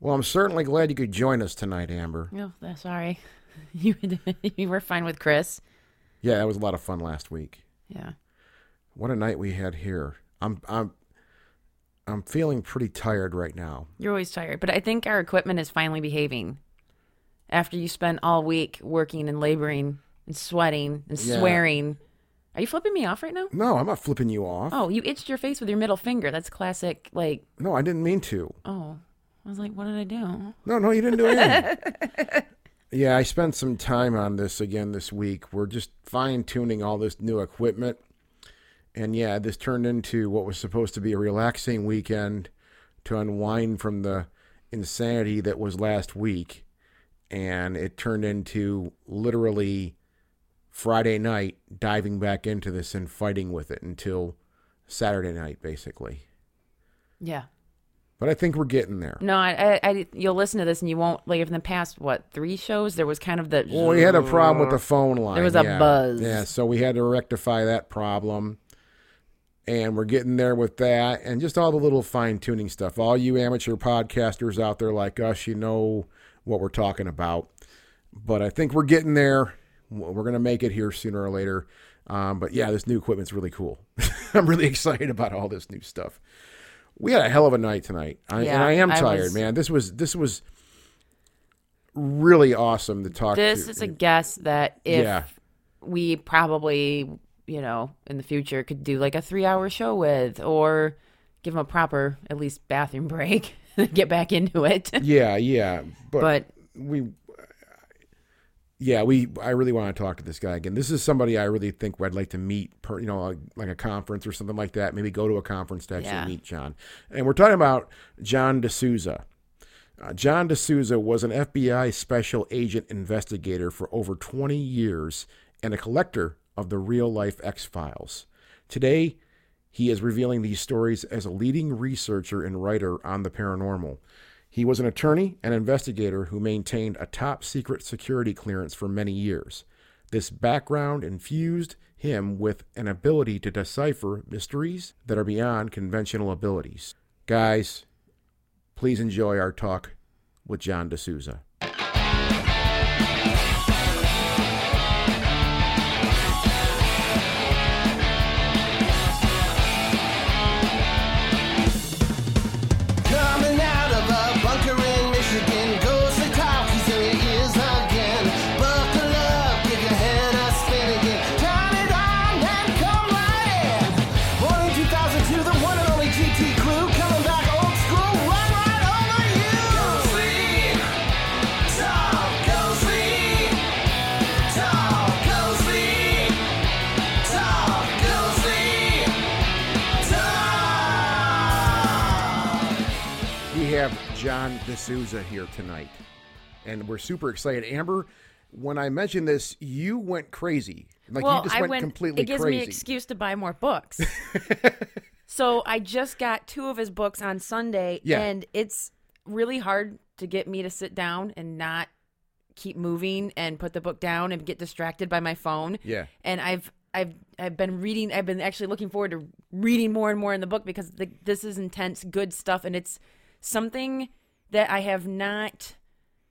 Well, I'm certainly glad you could join us tonight, Amber. Oh, sorry. You you were fine with Chris. Yeah, that was a lot of fun last week. Yeah. What a night we had here. I'm I'm I'm feeling pretty tired right now. You're always tired, but I think our equipment is finally behaving. After you spent all week working and laboring and sweating and Yeah. swearing. Are you flipping me off right now? No, I'm not flipping you off. Oh, you itched your face with your middle finger. That's classic like, No, I didn't mean to. oh. I was like, what did I do? No, no, you didn't do anything. yeah, I spent some time on this again this week. We're just fine tuning all this new equipment. And yeah, this turned into what was supposed to be a relaxing weekend to unwind from the insanity that was last week. And it turned into literally Friday night diving back into this and fighting with it until Saturday night, basically. Yeah. But I think we're getting there. No, I, I, I, you'll listen to this and you won't like. In the past, what three shows, there was kind of the. Well, we had a problem with the phone line. There was a yeah. buzz. Yeah, so we had to rectify that problem. And we're getting there with that and just all the little fine tuning stuff. All you amateur podcasters out there like us, you know what we're talking about. But I think we're getting there. We're going to make it here sooner or later. Um, but yeah, this new equipment's really cool. I'm really excited about all this new stuff. We had a hell of a night tonight. I, Yeah, and I am I tired, was- man. This was this was really awesome to talk This to. is a guess that if Yeah. we probably, you know, in the future could do like a three hour show with or give them a proper, at least bathroom break, get back into it. Yeah, yeah, but, But we, yeah, we. I really want to talk to this guy again. This is somebody I really think I'd like to meet. Per, you know, like, like a conference or something like that. Maybe go to a conference to actually Yeah. meet John. And we're talking about John DeSouza. Uh, John DeSouza was an FBI special agent investigator for over 20 years and a collector of the real life X Files. Today, he is revealing these stories as a leading researcher and writer on the paranormal. He was an attorney and investigator who maintained a top secret security clearance for many years. This background infused him with an ability to decipher mysteries that are beyond conventional abilities. Guys, please enjoy our talk with John DeSouza. John DeSouza here tonight, and we're super excited. Amber, when I mentioned this, you went crazy. Like well, you just I went, went completely It gives crazy. me excuse to buy more books. so I just got two of his books on Sunday, Yeah. and it's really hard to get me to sit down and not keep moving and put the book down and get distracted by my phone. Yeah. And I've I've I've been reading. I've been actually looking forward to reading more and more in the book because the, this is intense, good stuff, and it's something that I have not.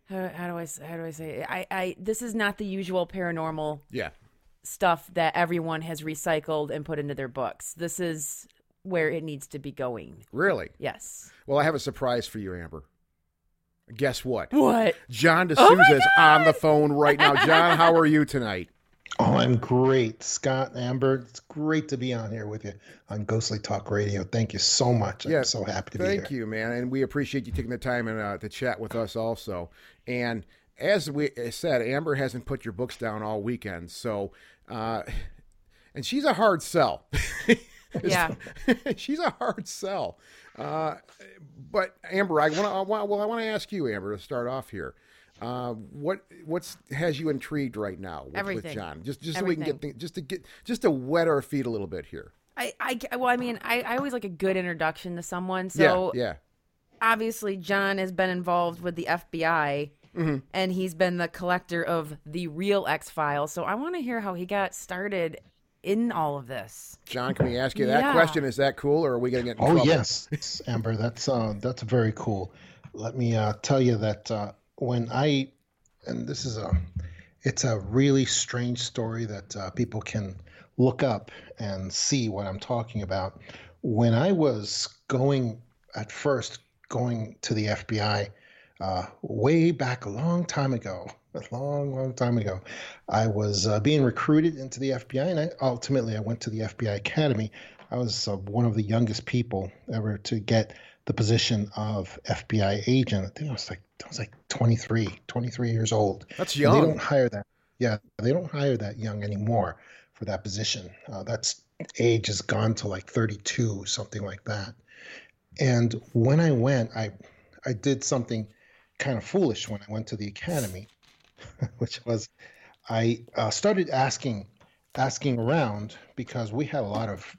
How, how do I how do I say? It? I I this is not the usual paranormal yeah. stuff that everyone has recycled and put into their books. This is where it needs to be going. Really? Yes. Well, I have a surprise for you, Amber. Guess what? What? John Oh DeSouza is on the phone right now. John, how are you tonight? Oh, I'm great, Scott Amber. It's great to be on here with you on Ghostly Talk Radio. Thank you so much. Yeah, I'm so happy to be here. Thank you, man, and we appreciate you taking the time and uh, to chat with us also. And as we said, Amber hasn't put your books down all weekend, so uh, and she's a hard sell. Yeah. she's a hard sell. Uh, but Amber, I want to. Well, I want to ask you, Amber, to start off here. Uh, what what's has you intrigued right now with, with John? Just just so we can get things, just to get just to wet our feet a little bit here. I, I well, I mean, I, I always like a good introduction to someone. So yeah, yeah. obviously, John has been involved with the FBI, Mm-hmm. and he's been the collector of the real X Files. So I want to hear how he got started in all of this. John, can we ask you that Yeah. question? Is that cool, or are we going to get in Oh trouble? yes, Amber. That's uh, that's very cool. let me uh, tell you that uh, when I, and this is a, it's a really strange story that uh, people can look up and see what I'm talking about. When I was going at first going to the FBI, uh, way back a long time ago, a long, long time ago, I was uh, being recruited into the FBI, and I, ultimately I went to the FBI Academy. I was uh, one of the youngest people ever to get the position of FBI agent. I think I was like I was like 23, 23 years old. That's And young. They don't hire that. Yeah, they don't hire that young anymore for that position. Uh, that's age has gone to like 32, something like that. And when I went, I I did something kind of foolish when I went to the academy, which was I uh, started asking asking around because we had a lot of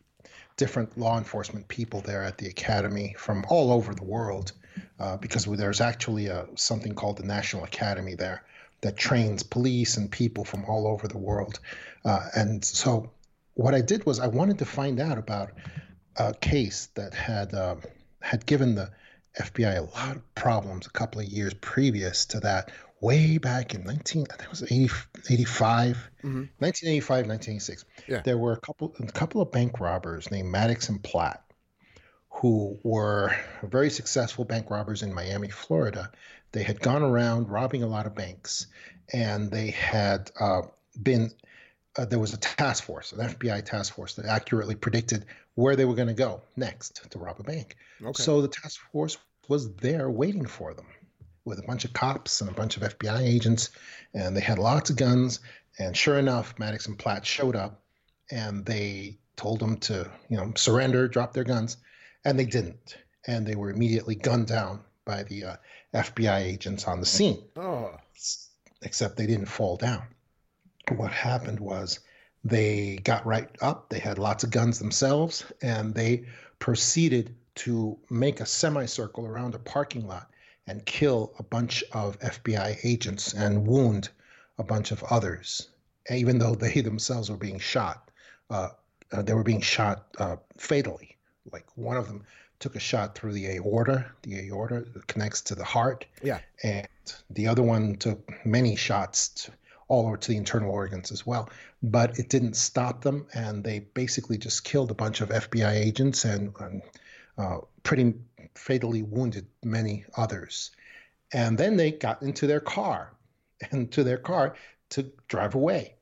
different law enforcement people there at the academy from all over the world uh, because there's actually a, something called the National Academy there that trains police and people from all over the world. Uh, and so what I did was I wanted to find out about a case that had uh, had given the FBI a lot of problems a couple of years previous to that, way back in 19, I think it was 80, 85, 1985, 1986. Yeah. There were a couple, a couple of bank robbers named Matix and Platt who were very successful bank robbers in Miami, Florida. They had gone around robbing a lot of banks, and they had uh, been. Uh, there was a task force, an FBI task force, that accurately predicted where they were going to go next to rob a bank. Okay. So the task force was there waiting for them with a bunch of cops and a bunch of FBI agents, and they had lots of guns. And sure enough, Matix and Platt showed up, and they told them to, you know, surrender, drop their guns, and they didn't. And they were immediately gunned down by the uh, FBI agents on the scene oh, except they didn't fall down. What happened was they got right up, they had lots of guns themselves, and they proceeded to make a semicircle around a parking lot and kill a bunch of FBI agents and wound a bunch of others, even though they themselves were being shot. Uh, uh, they were being shot uh, fatally. Like one of them took a shot through the aorta. The aorta connects to the heart yeah. and the other one took many shots to, all over to the internal organs as well. But it didn't stop them, and they basically just killed a bunch of FBI agents and, and uh, pretty fatally wounded many others. And then they got into their car, and to their car to drive away.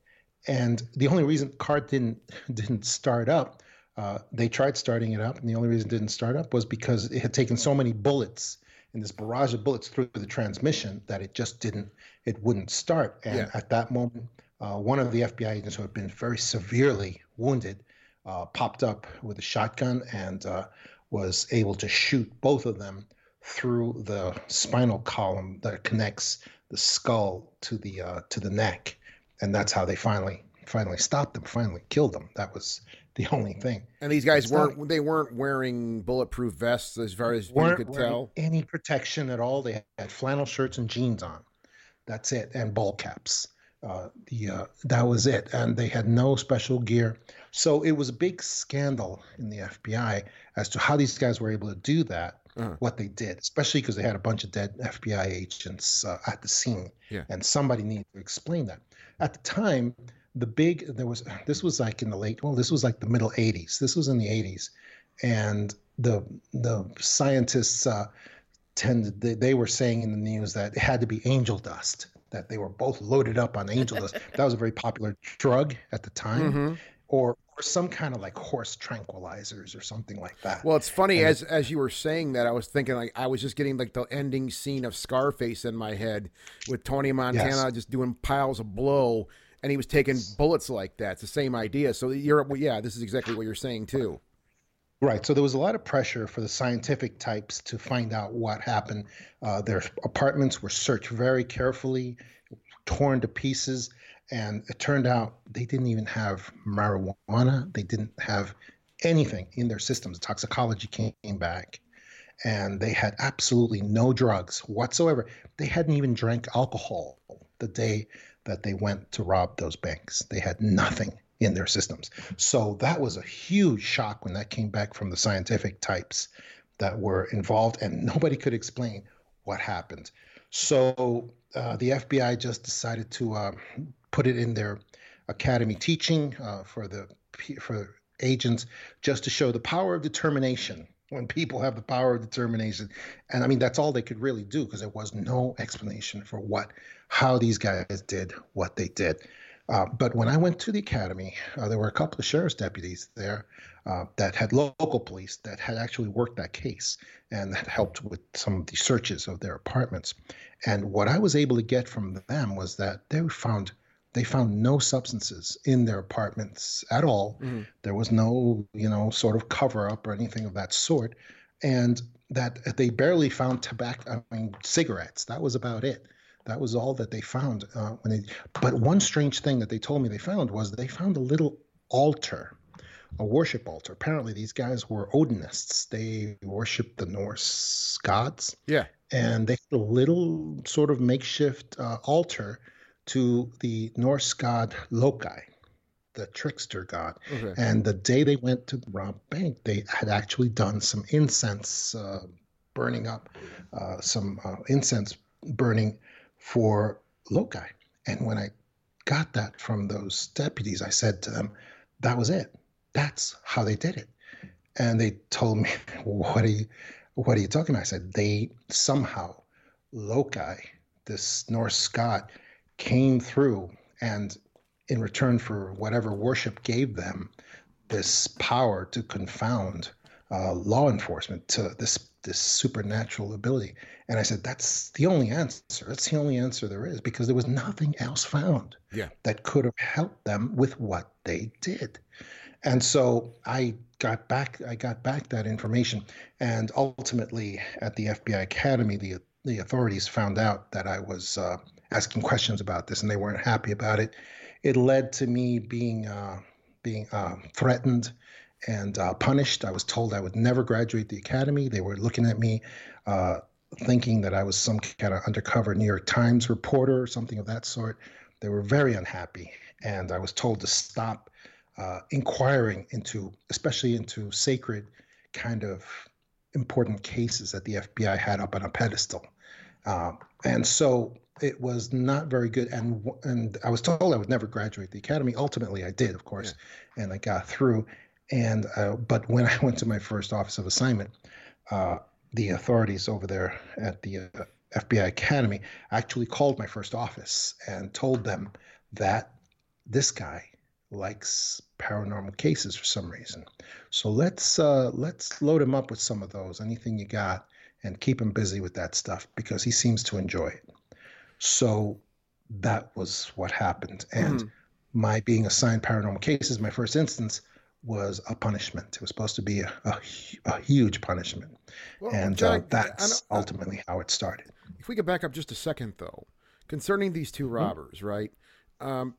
And the only reason the car didn't didn't start up, uh, they tried starting it up, and the only reason it didn't start up was because it had taken so many bullets in this barrage of bullets through the transmission that it just didn't it wouldn't start and Yeah. at that moment uh, one of the fbi agents who had been very severely wounded uh, popped up with a shotgun and uh, was able to shoot both of them through the spinal column that connects the skull to the uh, to the neck and that's how they finally finally stopped them finally killed them that was the only thing And these guys It's weren't they weren't wearing bulletproof vests as far as you could tell. any protection at all. They had flannel shirts and jeans on. That's it, and ball caps. Uh, the uh, that was it, and they had no special gear. So it was a big scandal in the FBI as to how these guys were able to do that. Uh-huh. What they did, especially because they had a bunch of dead FBI agents uh, at the scene, Yeah. and somebody needed to explain that. At the time, the big there was this was like in the late well this was like the middle 80s this was in the 80s and the the scientists uh, tended they, they were saying in the news that it had to be angel dust that they were both loaded up on angel dust. That was a very popular drug at the time. Mhm. or or some kind of like horse tranquilizers or something like that. Well, it's funny And- as as you were saying that I was thinking like I was just getting like the ending scene of Scarface in my head with Tony Montana Yes. just doing piles of blow and he was taking bullets like that. It's the same idea. So you're well, yeah, this is exactly what you're saying too. Right. So there was a lot of pressure for the scientific types to find out what happened. Uh, their apartments were searched very carefully, torn to pieces, and it turned out they didn't even have marijuana. They didn't have anything in their systems. Toxicology came back, and they had absolutely no drugs whatsoever. They hadn't even drank alcohol the day that they went to rob those banks. They had nothing in their systems. So that was a huge shock when that came back from the scientific types that were involved, and nobody could explain what happened. So uh, the FBI just decided to uh, put it in their academy teaching uh, for the for agents, just to show the power of determination. When people have the power of determination, and I mean that's all they could really do because there was no explanation for what, how these guys did what they did. Uh, but when I went to the academy, uh, there were a couple of sheriff's deputies there uh, that had local police that had actually worked that case and that helped with some of the searches of their apartments. And what I was able to get from them was that they found they found no substances in their apartments at all. Mm-hmm. There was no, you know, sort of cover up or anything of that sort, and that they barely found tobacco. I mean, cigarettes. That was about it. That was all that they found uh, when they. But one strange thing that they told me they found was they found a little altar, a worship altar. Apparently, these guys were Odinists. They worshipped the Norse gods, Yeah. and they had a little sort of makeshift uh, altar to the Norse god Loki, the trickster god. Okay. And the day they went to rob bank, they had actually done some incense uh, burning up, uh, some uh, incense burning for Loki. And when I got that from those deputies, I said to them, that was it. That's how they did it. And they told me, what are you, what are you talking about? I said, they somehow, Loki, this Norse god, came through and in return for whatever worship gave them this power to confound uh, law enforcement to this this supernatural ability. And i said that's the only answer. That's the only answer there is because there was nothing else found Yeah. that could have helped them with what they did. And so i got back i got back that information. And ultimately at the fbi academy the the authorities found out that i was uh, asking questions about this and they weren't happy about it. It led to me being uh, being uh, threatened and uh, punished. I was told I would never graduate the academy. They were looking at me, uh, thinking that I was some kind of undercover New York Times reporter or something of that sort. They were very unhappy, and I was told to stop uh, inquiring into, especially into sacred kind of important cases that the FBI had up on a pedestal. Uh, and so it was not very good. And and I was told I would never graduate the academy. Ultimately, I did, of course, and I got through. And uh, but when I went to my first office of assignment, uh, the authorities over there at the uh, FBI Academy actually called my first office and told them that this guy likes paranormal cases for some reason. So let's uh, let's load him up with some of those, anything you got, and keep him busy with that stuff because he seems to enjoy it. So that was what happened, and my being assigned paranormal cases, my first instance, was a punishment. It was supposed to be a, a, a huge punishment, Well, and uh, that's don't- ultimately how it started. If we could back up just a second, though, concerning these two robbers, right? Um,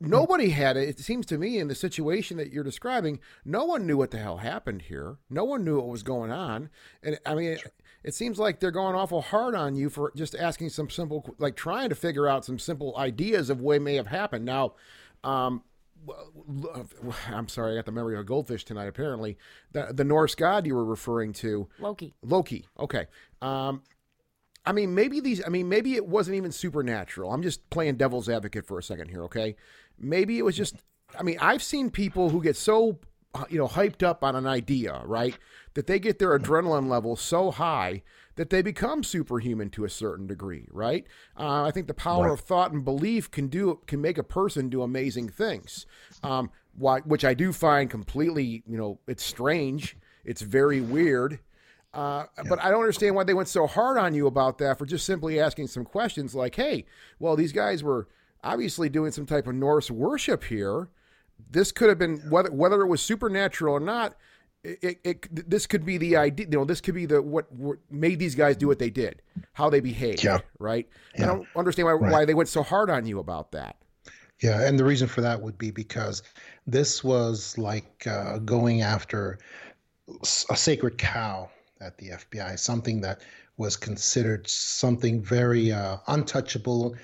nobody had it. It seems to me in the situation that you're describing, no one knew what the hell happened here. No one knew what was going on, and I mean, it, it seems like they're going awful hard on you for just asking some simple, like trying to figure out some simple ideas of what may have happened. Now, um, I'm sorry, I got the memory of a goldfish tonight. Apparently, the the Norse god you were referring to. Loki. Loki. Okay. Um, I mean, maybe these. I mean, maybe it wasn't even supernatural. I'm just playing devil's advocate for a second here. Okay. Maybe it was just. I mean, I've seen people who get so, uh, you know, hyped up on an idea, right, that they get their adrenaline level so high that they become superhuman to a certain degree, right? Uh, I think the power of thought and belief can do can make a person do amazing things. Um, why, which I do find completely, you know, it's strange. It's very weird. Uh, But I don't understand why they went so hard on you about that for just simply asking some questions like, hey, well, these guys were obviously doing some type of Norse worship here. This could have been whether whether it was supernatural or not. It, it, this could be the idea. You know, this could be the what, what made these guys do what they did, how they behaved. Yeah. Right. I don't understand why why they went so hard on you about that. Yeah, and the reason for that would be because this was like uh, going after a sacred cow at the FBI, something that was considered something very uh, untouchable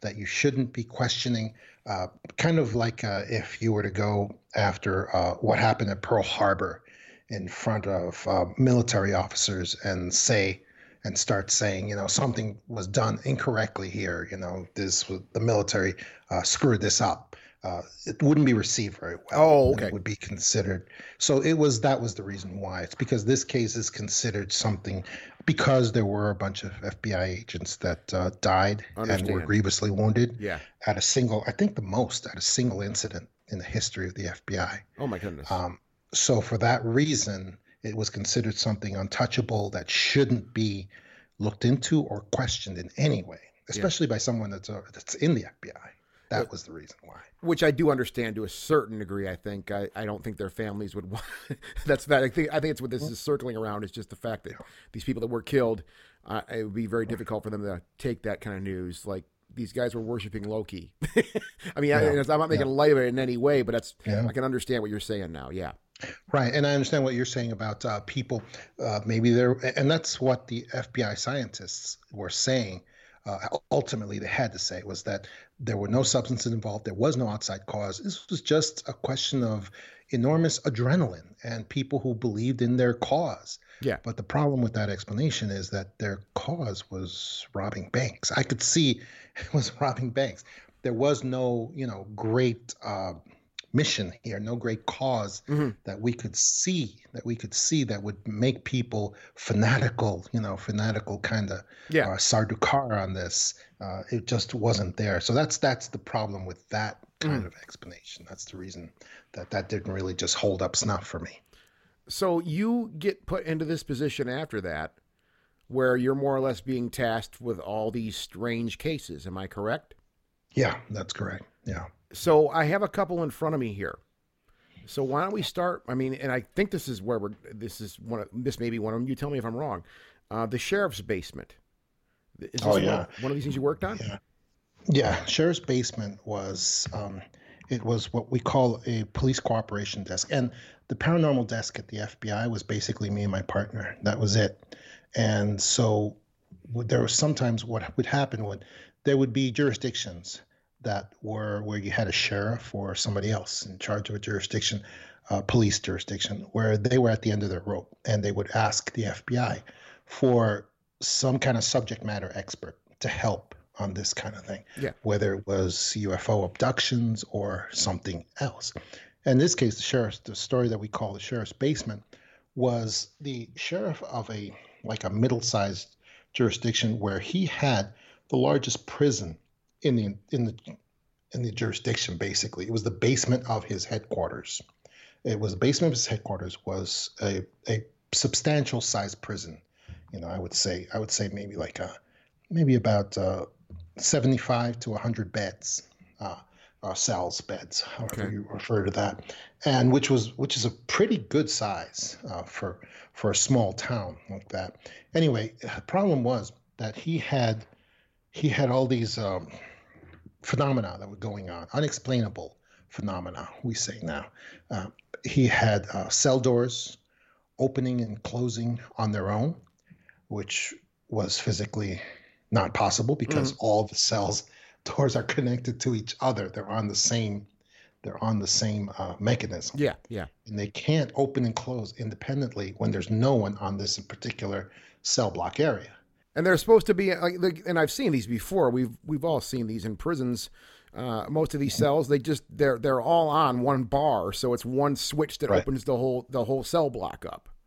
that you shouldn't be questioning. Uh, kind of like uh, if you were to go after uh, what happened at Pearl Harbor in front of uh, military officers and say, and start saying, you know, something was done incorrectly here. You know, this was the military uh, screwed this up. Uh, it wouldn't be received very well. Oh, okay. It would be considered. So it was that was the reason why. It's because this case is considered something because there were a bunch of FBI agents that uh, died and were grievously wounded Yeah. at a single, I think the most at a single incident in the history of the FBI. Oh my goodness. Um, so for that reason, it was considered something untouchable that shouldn't be looked into or questioned in any way, especially by someone that's uh, that's in the FBI. That was the reason why. Which I do understand to a certain degree. I think I, I don't think their families would want. that's that. I think I think it's what this is circling around. Is just the fact that these people that were killed, uh, it would be very difficult for them to take that kind of news. Like these guys were worshiping Loki. I mean, I, Yeah. I'm not making light of it in any way, but that's Yeah. I can understand what you're saying now. Yeah. Right, and I understand what you're saying about uh, people. Uh, maybe they're, and that's what the FBI scientists were saying. Uh, ultimately, they had to say was that there were no substances involved. There was no outside cause. This was just a question of enormous adrenaline and people who believed in their cause. Yeah. But the problem with that explanation is that their cause was robbing banks. I could see it was robbing banks. There was no, you know, great uh, mission here, no great cause Mm-hmm. that we could see, that we could see that would make people fanatical, you know, fanatical kind of Yeah. uh, Sardukar on this. Uh, it just wasn't there. So that's that's the problem with that kind Mm. of explanation. That's the reason that that didn't really just hold up snuff for me. So you get put into this position after that, where you're more or less being tasked with all these strange cases. Am I correct? Yeah, that's correct. Yeah. So I have a couple in front of me here. So why don't we start? I mean, and I think this is where we're. This is one. Of, this may be one of them. You tell me if I'm wrong. Uh, the sheriff's basement. Is this Oh, one, yeah. one of these things you worked on? Yeah. Yeah, sheriff's basement was um, it was what we call a police cooperation desk, and the paranormal desk at the FBI was basically me and my partner. That was it, and so there was sometimes what would happen would there would be jurisdictions that were where you had a sheriff or somebody else in charge of a jurisdiction, uh, police jurisdiction, where they were at the end of their rope, and they would ask the FBI for some kind of subject matter expert to help on this kind of thing, Yeah. whether it was UFO abductions or something else. In this case, the sheriff's the story that we call the sheriff's basement was the sheriff of a like a middle-sized jurisdiction where he had the largest prison in the in the in the jurisdiction. Basically, it was the basement of his headquarters. It was the basement of his headquarters was a a substantial sized prison. You know, I would say I would say maybe like a maybe about uh, 75 to 100 beds, uh, uh, cells, beds, however Okay. you refer to that, and which was which is a pretty good size uh, for for a small town like that. Anyway, the problem was that he had he had all these um, phenomena that were going on, unexplainable phenomena. We say now. Uh, he had uh, cell doors opening and closing on their own, which was physically not possible because all the cells doors are connected to each other. They're on the same they're on the same uh, mechanism Yeah. Yeah. and they can't open and close independently when there's no one on this particular cell block area. And they're supposed to be like, like- and I've seen these before. We've we've all seen these in prisons. Uh, most of these cells, they just they're they're all on one bar, so it's one switch that Right. opens the whole the whole cell block up.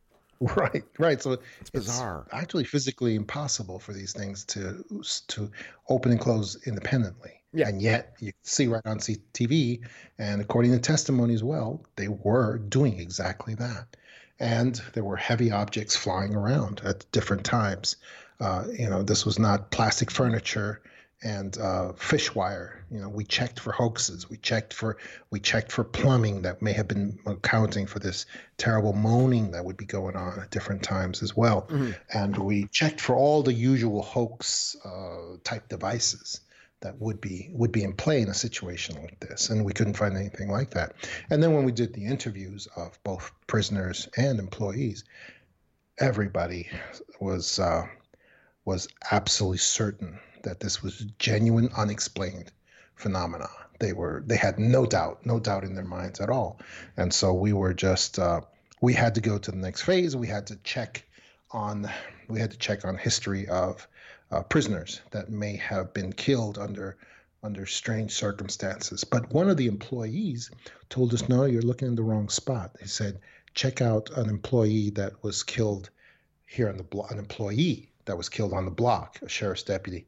Right, right. So it's, bizarre. actually physically impossible for these things to to open and close independently. Yeah. And yet you see right on CTV, and according to testimony as well, they were doing exactly that. And there were heavy objects flying around at different times. Uh, you know, this was not plastic furniture and uh, fish wire. You know, we checked for hoaxes. We checked for we checked for plumbing that may have been accounting for this terrible moaning that would be going on at different times as well. And we checked for all the usual hoax uh, type devices that would be would be in play in a situation like this, and we couldn't find anything like that. And then when we did the interviews of both prisoners and employees, everybody was uh, was absolutely certain that this was genuine, unexplained phenomena. They were they had no doubt, no doubt in their minds at all. And so we were just uh, we had to go to the next phase. We had to check on we had to check on history of uh, prisoners that may have been killed under under strange circumstances. But one of the employees told us, "No, you're looking in the wrong spot." He said, "Check out an employee that was killed here on the block. An employee that was killed on the block, a sheriff's deputy."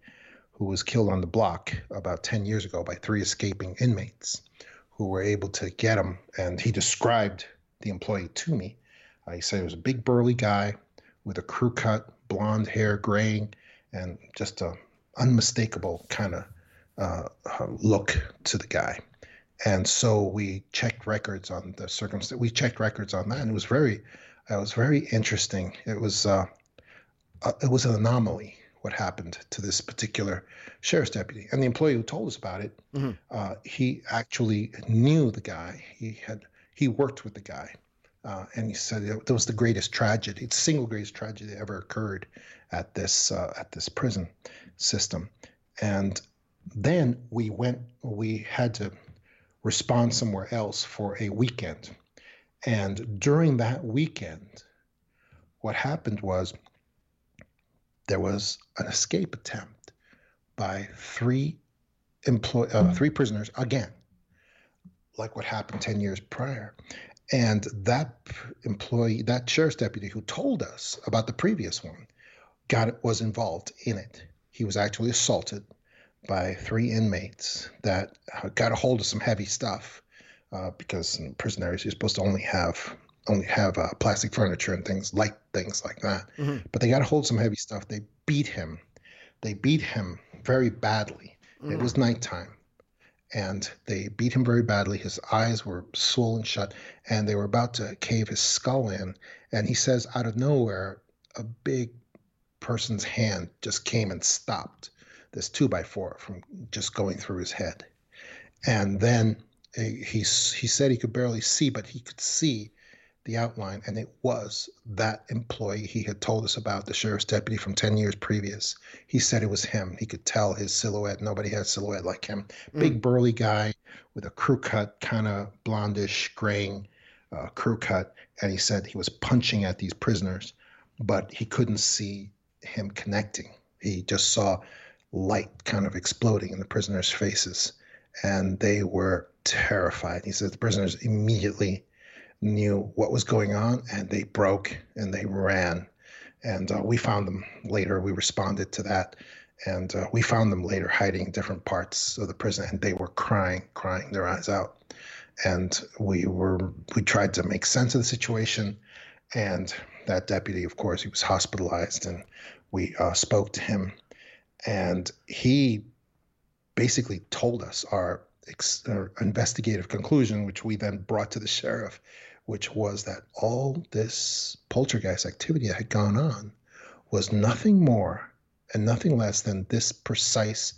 Who was killed on the block about 10 years ago by three escaping inmates who were able to get him. And he described the employee to me. Uh, he said he was a big burly guy with a crew cut, blonde hair, graying, and just a unmistakable kind of uh, look to the guy. And so we checked records on the circumstance. We checked records on that, and it was very, it was very interesting. It was, uh, uh, it was an anomaly what happened to this particular sheriff's deputy. And the employee who told us about it, Mm-hmm. uh, he actually knew the guy. He had he worked with the guy, uh, and he said it was the greatest tragedy, the single greatest tragedy that ever occurred at this uh, at this prison system. And then we went. We had to respond somewhere else for a weekend. And during that weekend, what happened was there was an escape attempt by three employ uh, three prisoners again, like what happened ten years prior. And that employee, that sheriff's deputy who told us about the previous one, got was involved in it. He was actually assaulted by three inmates that uh, got a hold of some heavy stuff uh, because in prison areas you're supposed to only have only have uh, plastic furniture and things light things like that. Mhm. But they got to hold some heavy stuff. They beat him. They beat him very badly. It was nighttime, and they beat him very badly. His eyes were swollen shut, and they were about to cave his skull in. And he says, out of nowhere, a big person's hand just came and stopped this two by four from just going through his head. And then uh, he he said he could barely see, but he could see the outline, and it was that employee he had told us about, the sheriff's deputy from 10 years previous. He said it was him. He could tell his silhouette. Nobody had a silhouette like him. Big burly guy with a crew cut, kind of blondish, graying uh, crew cut. And he said he was punching at these prisoners, but he couldn't see him connecting. He just saw light kind of exploding in the prisoners' faces, and they were terrified. He said the prisoners immediately knew what was going on and they broke and they ran. And uh, we found them later. We responded to that. And uh, we found them later hiding in different parts of the prison and they were crying, crying their eyes out. And we were, we tried to make sense of the situation. And that deputy, of course, he was hospitalized and we uh, spoke to him. And he basically told us our, ex- our investigative conclusion, which we then brought to the sheriff, which was that all this poltergeist activity that had gone on was nothing more and nothing less than this precise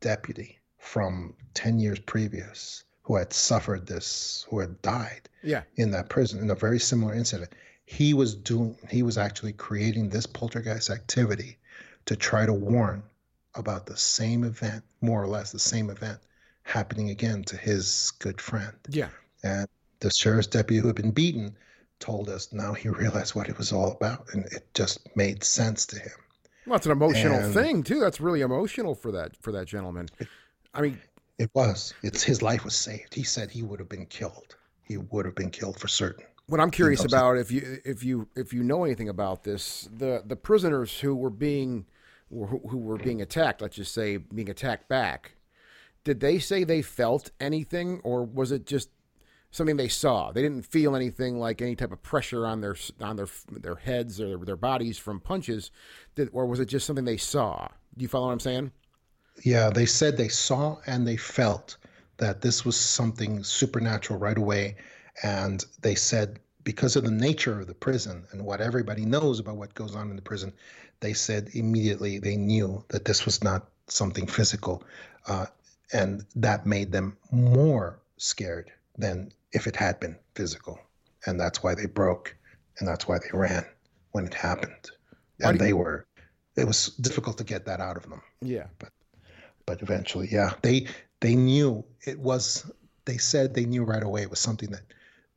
deputy from 10 years previous who had suffered this, who had died Yeah. in that prison in a very similar incident. He was doing, he was actually creating this poltergeist activity to try to warn about the same event, more or less the same event, happening again to his good friend. Yeah. And the sheriff's deputy who had been beaten told us now he realized what it was all about, and it just made sense to him. Well, it's an emotional And- thing too. That's really emotional for that for that gentleman. I mean, It was. It's his life was saved. He said he would have been killed. He would have been killed for certain. what I'm curious about if you if you if you know anything about this, the the prisoners who were being who, who were being attacked, let's just say being attacked back, did they say they felt anything, or was it just something they saw? They didn't feel anything like any type of pressure on their on their their heads or their bodies from punches, or was it just something they saw? Do you follow what I'm saying? Yeah, they said they saw and they felt that this was something supernatural right away. And they said because of the nature of the prison and what everybody knows about what goes on in the prison, they said immediately they knew that this was not something physical. Uh, and that made them more scared than if it had been physical. And that's why they broke and that's why they ran when it happened. And they were, it was difficult to get that out of them Yeah. But but eventually, yeah, they they knew it was. They said they knew right away it was something that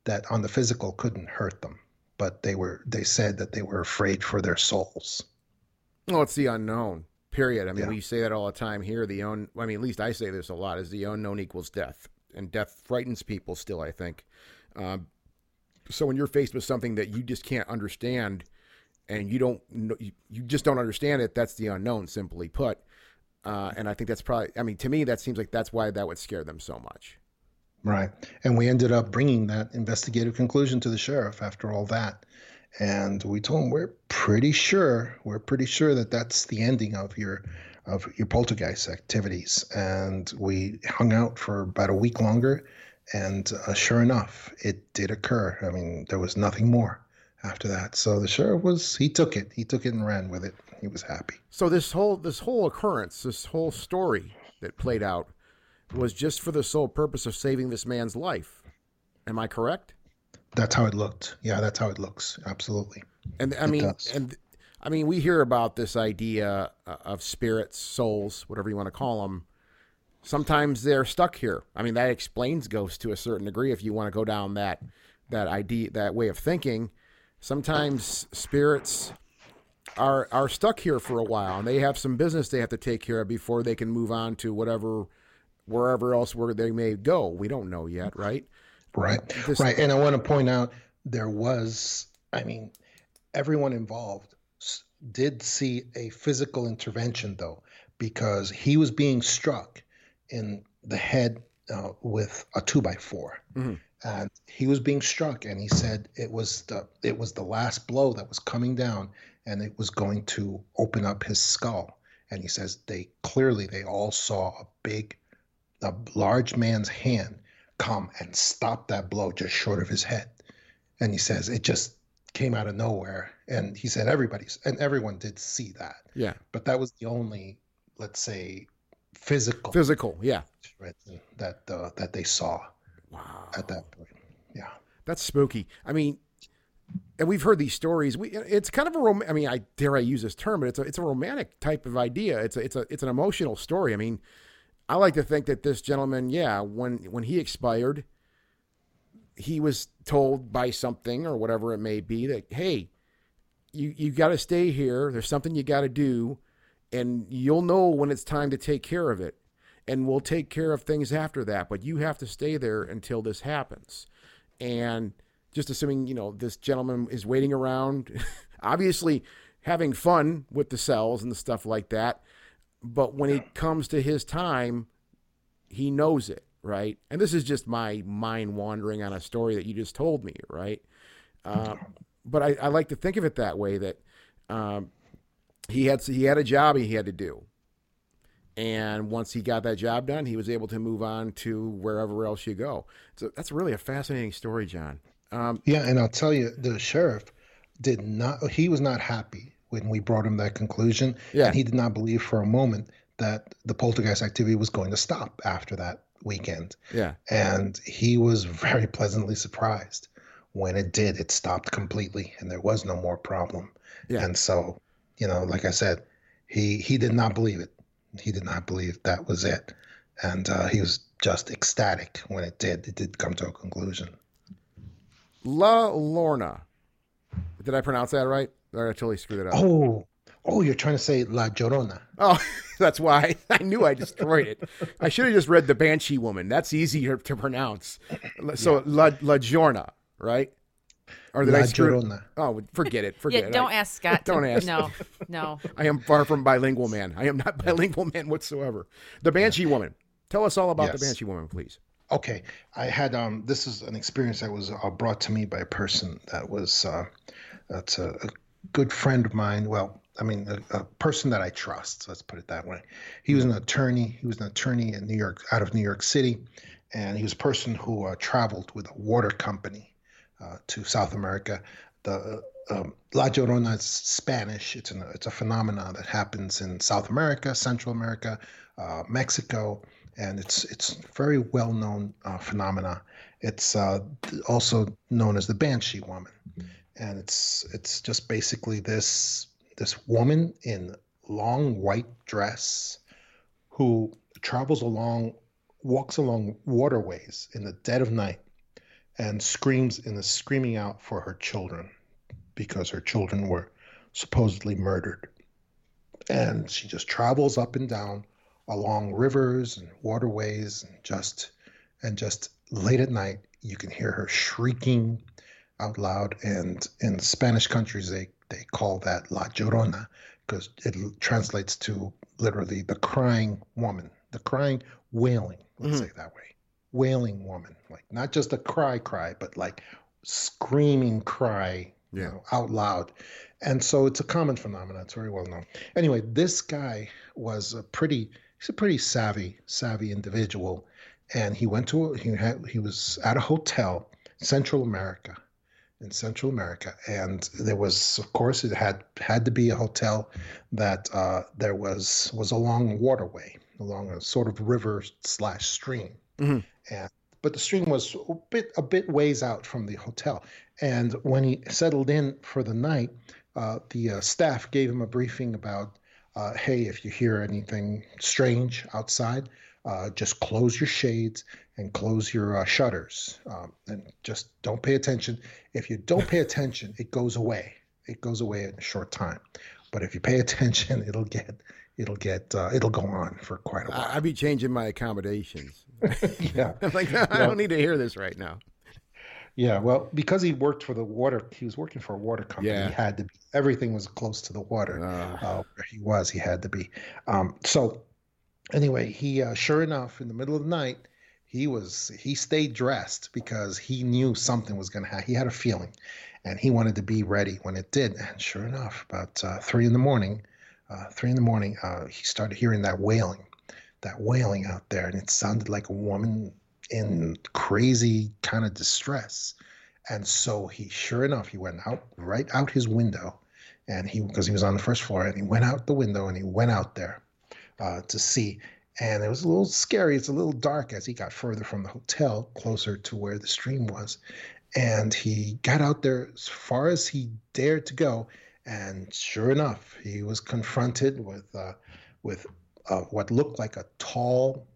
that on the physical couldn't hurt them, but they were. They said that they were afraid for their souls. Well, it's the unknown. Period. I mean, Yeah. we say that all the time here. The un- I mean, at least I say this a lot: is the unknown equals death, and death frightens people still. I think. Um, so when you're faced with something that you just can't understand, and you don't, you, you just don't understand it, that's the unknown. Simply put. Uh, and I think that's probably. I mean, to me, that seems like that's why that would scare them so much. Right. And we ended up bringing that investigative conclusion to the sheriff after all that. And we told him we're pretty sure, we're pretty sure that that's the ending of your of your poltergeist activities. And we hung out for about a week longer and uh, sure enough, it did occur. I mean, there was nothing more after that. So the sheriff was he took it. He took it and ran with it. He was happy. So this whole this whole occurrence, this whole story that played out, was just for the sole purpose of saving this man's life. Am I correct? That's how it looked. Yeah, that's how it looks. Absolutely. And I mean, does. and I mean, we hear about this idea uh, of spirits, souls, whatever you want to call them. Sometimes they're stuck here. I mean, that explains ghosts to a certain degree. If you want to go down that that idea, that way of thinking, sometimes spirits are are stuck here for a while, and they have some business they have to take care of before they can move on to whatever wherever else where they may go. We don't know yet, right? Right. This- right. And I want to point out there was, I mean, everyone involved did see a physical intervention, though, because he was being struck in the head uh, with a two by 4 Mhm. And he was being struck, and he said it was the it was the last blow that was coming down, and it was going to open up his skull. And he says they clearly they all saw a big, a large man's hand come and stop that blow just short of his head. And he says it just came out of nowhere. And he said everybody's and everyone did see that, Yeah, but that was the only, let's say, physical physical. Yeah. intervention that uh, that they saw Wow. at that point. Yeah. That's spooky. I mean, and we've heard these stories. We it's kind of a rom- I mean, I dare I use this term, but it's a it's a romantic type of idea. It's a it's a it's an emotional story. I mean, I like to think that this gentleman, yeah, when when he expired, he was told by something or whatever it may be that hey, you you got to stay here. There's something you got to do, and you'll know when it's time to take care of it. And we'll take care of things after that, but you have to stay there until this happens and just assuming you know this gentleman is waiting around obviously having fun with the cells and the stuff like that but when it comes to his time he knows it right and this is just my mind wandering on a story that you just told me right uh, but I, I like to think of it that way that um, he had he had a job he had to do and once he got that job done, he was able to move on to wherever else you go. So that's really a fascinating story, John. Um, Yeah, and I'll tell you, the sheriff did not. He was not happy when we brought him that conclusion, Yeah. and he did not believe for a moment that the poltergeist activity was going to stop after that weekend. yeah, And he was very pleasantly surprised when it did. It stopped completely, and there was no more problem. Yeah. And so, you know, like I said, he he did not believe it. He did not believe that was it, and uh, he was just ecstatic when it did. It did come to a conclusion. La Lorna. Did I pronounce that right? Or I totally screwed it up. Oh, oh, you're trying to say La Llorona. Oh, that's why I knew I destroyed it. I should have just read the Banshee Woman. That's easier to pronounce. So La La Giorna, right? Or did La I screw? Llorona. Oh, forget it. Forget Yeah, it. don't I, ask Scott. Don't ask. No, no. I am far from bilingual man. I am not bilingual man whatsoever. The Banshee Woman. Tell us all about the Banshee Woman, please. Okay, I had um. This is an experience that was uh, brought to me by a person that was uh, that's a, a good friend of mine. Well, I mean, a, a person that I trust. Let's put it that way. He was an attorney. He was an attorney in New York, out of New York City, and he was a person who uh, traveled with a water company uh, to South America. The um, La Llorona is Spanish. It's an, it's a phenomenon that happens in South America, Central America, uh, Mexico, and it's it's very well known uh, phenomena. It's uh, also known as the Banshee Woman, and it's it's just basically this this woman in long white dress who travels along, walks along waterways in the dead of night, and screams and is screaming out for her children because her children were supposedly murdered. and she just travels up and down along rivers and waterways and just and just late at night you can hear her shrieking out loud and in spanish countries they they call that la llorona because it translates to literally the crying woman the crying wailing let's mm-hmm. say that way. Wailing woman like not just a cry cry but like screaming cry you Yeah. know, out loud. And so it's a common phenomenon it's very well known. Anyway this guy was a pretty he's a pretty savvy savvy individual and he went to he had he was at a hotel central america in central america. And there was of course it had had to be a hotel that uh, there was was along a waterway along a sort of river slash stream. Mhm. and but the stream was a bit a bit ways out from the hotel. And when he settled in for the night uh, the uh, staff gave him a briefing about uh, hey if you hear anything strange outside uh, just close your shades and close your uh, shutters um, and just don't pay attention if you don't pay attention it goes away it goes away in a short time but if you pay attention it'll get it'll get uh, it'll go on for quite a while I'd be changing my accommodations. yeah I'm like, I don't need to hear this right now. Yeah, well, because he worked for the water, he was working for a water company. Yeah. He had to be. Everything was close to the water. Ah. uh, where he was, he had to be. Um, so, anyway, he uh, sure enough, in the middle of the night, he was he stayed dressed because he knew something was going to happen. He had a feeling, and he wanted to be ready when it did. And sure enough, about uh, three in the morning, uh, three in the morning, uh, he started hearing that wailing, that wailing out there, and it sounded like a woman in crazy kind of distress. And so he, sure enough, he went out right out his window, and he because he was on the first floor, and he went out the window and he went out there uh, to see. And it was a little scary. It's a little dark as he got further from the hotel, closer to where the stream was. And he got out there as far as he dared to go, and sure enough, he was confronted with uh, with uh, what looked like a tall,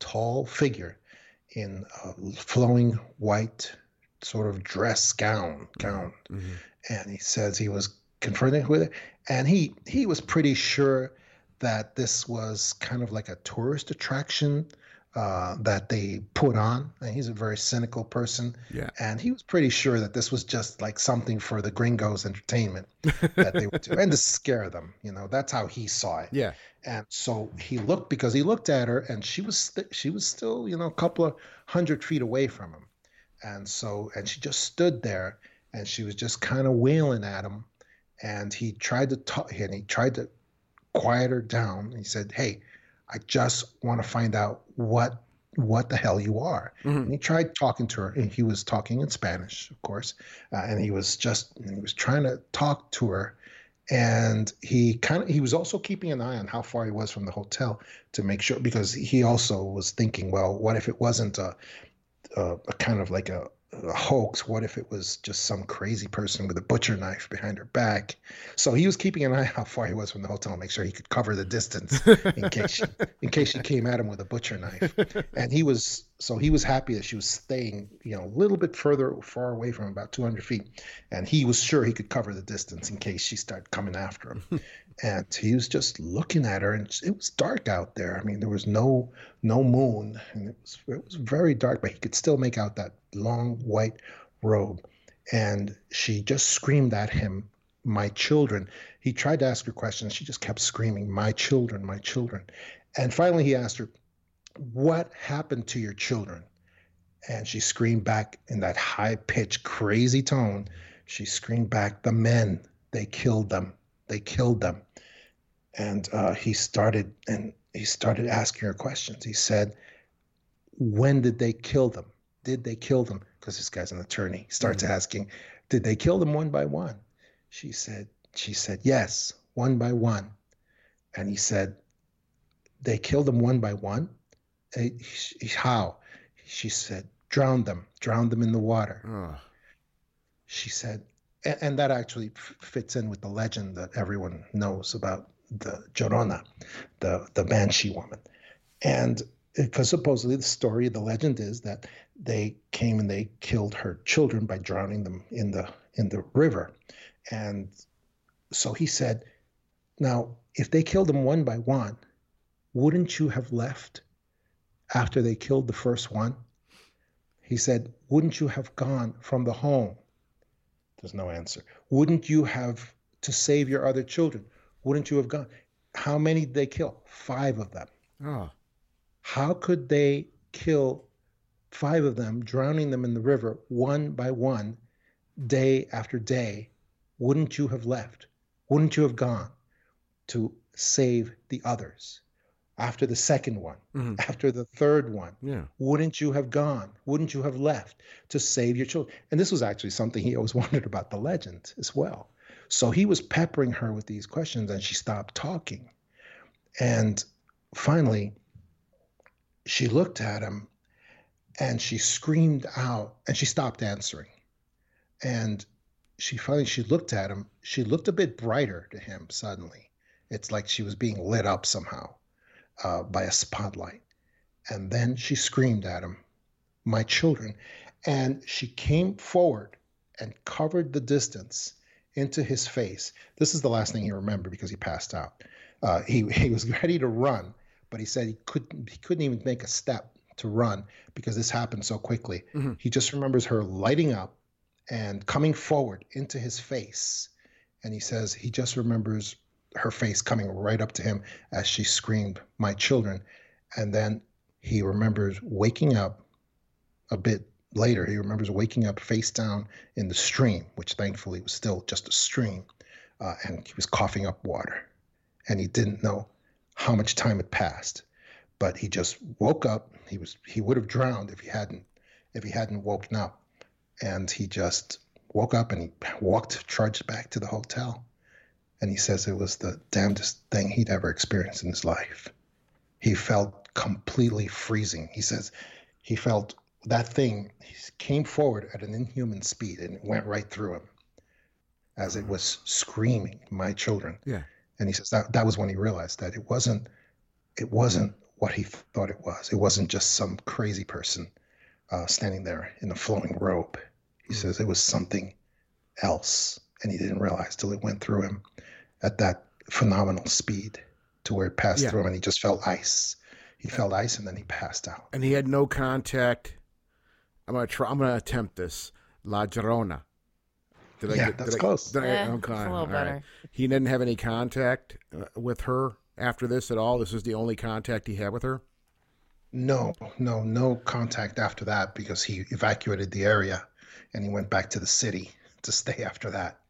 tall figure in a flowing white sort of dress gown gown Mhm. and he says he was confronted with it and he he was pretty sure that this was kind of like a tourist attraction uh, that they put on. And he's a very cynical person. Yeah. and he was pretty sure that this was just like something for the gringos entertainment that they would do and to scare them you know that's how he saw it. Yeah. and so he looked because he looked at her and she was st- she was still you know a couple of hundred feet away from him. And so and she just stood there and she was just kind of wailing at him. And he tried to talk and he tried to quiet her down he said hey i just want to find out what what the hell you are Mhm. and he tried talking to her and he was talking in spanish of course uh, and he was just he was trying to talk to her and he kind of he was also keeping an eye on how far he was from the hotel to make sure because he also was thinking well what if it wasn't a a, a kind of like a, a hoax. What if it was just some crazy person with a butcher knife behind her back? So he was keeping an eye how far he was from the hotel make sure he could cover the distance in case she, in case she came at him with a butcher knife. And he was so he was happy that she was staying you know a little bit further far away from him about 200 feet. And he was sure he could cover the distance in case she started coming after him and he was just looking at her and it was dark out there. I mean there was no no moon and it was it was very dark but he could still make out that long white robe. And she just screamed at him my children. He tried to ask her questions. She just kept screaming my children my children. And finally he asked her what happened to your children? And she screamed back in that high pitched crazy tone. She screamed back the men they killed them. They killed them and uh, he started and he started asking her questions. He said when did they kill them? Did they kill them? Because this guy's an attorney. He starts asking did they kill them one by one? She said she said yes one by one. And he said they killed them one by one? He- how? She said drowned them drowned them in the water. Oh. she said and, and that actually f- fits in with the legend that everyone knows about the Llorona, the the banshee woman, and uh, because supposedly the story, the legend is that they came and they killed her children by drowning them in the in the river, and so he said, Now, if they killed them one by one, wouldn't you have left after they killed the first one? He said, Wouldn't you have gone from the home? There's no answer. Wouldn't you have to save your other children? Wouldn't you have gone? How many did they kill? Five of them. Oh, How could they kill five of them, drowning them in the river one by one, day after day? Wouldn't you have left? Wouldn't you have gone to save the others? After the second one, Mhm. after the third one, yeah. wouldn't you have gone? Wouldn't you have left to save your children? And this was actually something he always wondered about the legend as well. So he was peppering her with these questions and she stopped talking. And finally, she looked at him and she screamed out and she stopped answering. And she finally she looked at him. She looked a bit brighter to him suddenly. It's like she was being lit up somehow uh, by a spotlight. And then she screamed at him, My children. And she came forward and covered the distance into his face. This is the last thing he remembered because he passed out. Uh, he, he was ready to run, but he said he couldn't, he couldn't even make a step to run because this happened so quickly. Mhm. He just remembers her lighting up and coming forward into his face. And he says he just remembers her face coming right up to him as she screamed, My children. And then he remembers waking up a bit later. He remembers waking up face down in the stream, which thankfully was still just a stream. Uh, and he was coughing up water. And he didn't know how much time had passed. But he just woke up. He was he would have drowned if he hadn't if he hadn't woken up. And he just woke up and he walked, trudged back to the hotel. And he says it was the damnedest thing he'd ever experienced in his life. He felt completely freezing. He says he felt that thing came forward at an inhuman speed and it went right through him as it mm. was screaming, My children. Yeah. And he says that that was when he realized that it wasn't it wasn't mm. what he thought it was. It wasn't just some crazy person uh, standing there in a flowing robe. He mm. says it was something else, and he didn't realize till it went through him at that phenomenal speed to where it passed Yeah. through him, and he just felt ice. He felt ice, and then he passed out. And he had no contact. I'm gonna try. I'm gonna attempt this. La Llorona. Did Yeah, get- that's did I- close. did I- Eh, okay, it's a little all right. better. He didn't have any contact uh, with her after this at all. This was the only contact he had with her. No, no, no contact after that because he evacuated the area, and he went back to the city to stay after that.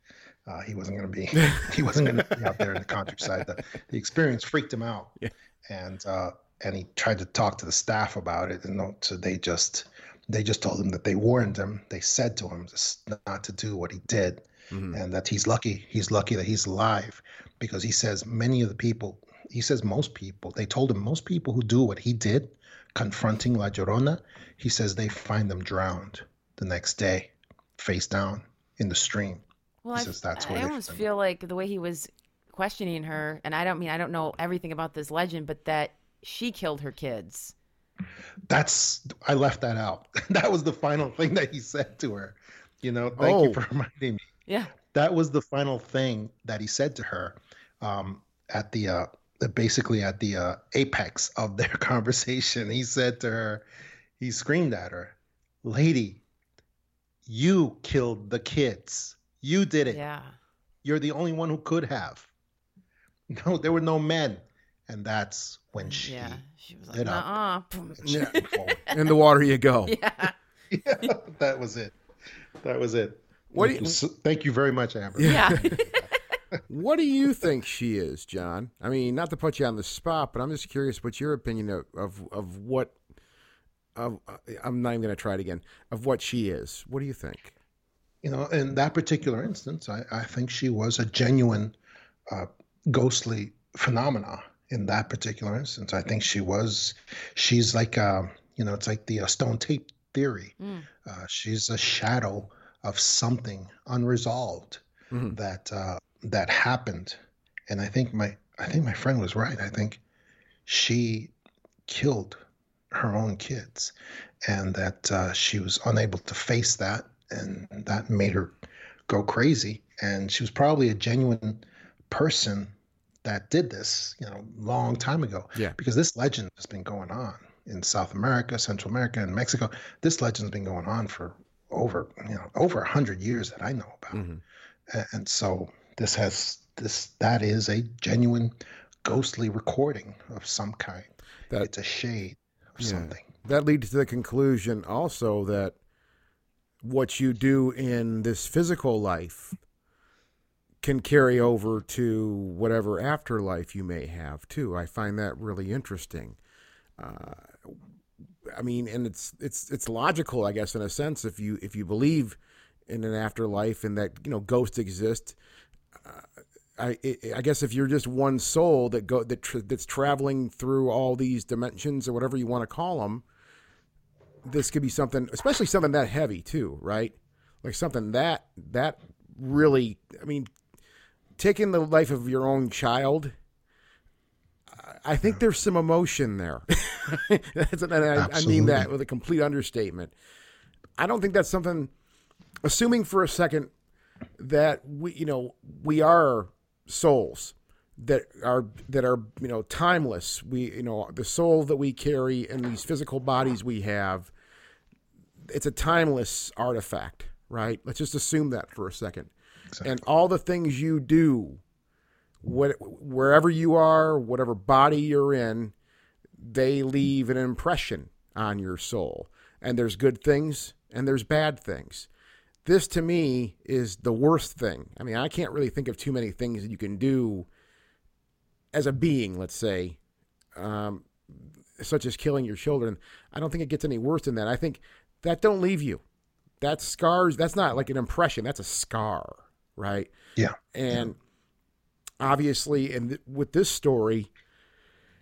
Uh, he wasn't going to be he wasn't going to be out there in the countryside. The, the experience freaked him out, Yeah. and uh, and he tried to talk to the staff about it, and no, so they just they just told him that they warned him. They said to him just not to do what he did, Mhm. and that he's lucky. He's lucky that he's alive because he says many of the people. He says most people. They told him most people who do what he did, confronting La Llorona. He says they find them drowned the next day, face down in the stream. Well, He I, says that's where I almost feel like the way he was questioning her, and I don't mean I don't know everything about this legend, but that she killed her kids. That's I left that out. that was the final thing that he said to her. You know, thank Oh. you for reminding me. Yeah. That was the final thing that he said to her um, at the uh, basically at the uh, apex of their conversation. He said to her, he screamed at her, "Lady, you killed the kids. You did it. Yeah. You're the only one who could have. No, there were no men." And that's when she yeah. She was like, lit uh uh Yeah. In the water you go. Yeah. yeah, that was it. That was it. What do thank, you- you, thank you very much, Amber. Yeah. What do you think she is, John? I mean, not to put you on the spot, but I'm just curious what's your opinion of of, of what of uh, I'm not even going to try it again of what she is. What do you think? You know, in that particular instance, I, I think she was a genuine uh, ghostly phenomena. In that particular instance, I think she was. She's like, uh, you know, it's like the uh, stone tape theory. Mm. Uh, she's a shadow of something unresolved Mhm. that uh, that happened, and I think my I think my friend was right. I think she killed her own kids, and that uh, she was unable to face that, and that made her go crazy. And she was probably a genuine person that did this, you know, long time ago. Yeah. Because this legend has been going on in South America, Central America, and Mexico. This legend's been going on for over, you know, over a hundred years that I know about. Mhm. And so this has this that is a genuine ghostly recording of some kind. That- it's a shade of Yeah. something. That leads to the conclusion also that what you do in this physical life can carry over to whatever afterlife you may have too. I find that really interesting. Uh, I mean, and it's it's it's logical, I guess, in a sense, if you if you believe in an afterlife and that you know ghosts exist. Uh, I I- guess if you're just one soul that go that tr that's traveling through all these dimensions or whatever you want to call them, this could be something, especially something that heavy too, right? Like something that that really, I mean, taking the life of your own child. I- think there's some emotion there. I, I mean that with a complete understatement. I don't think that's something. Assuming for a second that we, you know, we are souls that are that are you know timeless. We, you know, the soul that we carry and these physical bodies we have. It's a timeless artifact, right? Let's just assume that for a second. And all the things you do, what, wherever you are, whatever body you're in, they leave an impression on your soul. And there's good things and there's bad things. This to me is the worst thing. I mean, I can't really think of too many things that you can do as a being, let's say, um, such as killing your children. I don't think it gets any worse than that. I think that don't leave you. That scars. That's not like an impression. That's a scar, right? Yeah. And obviously, and th- with this story,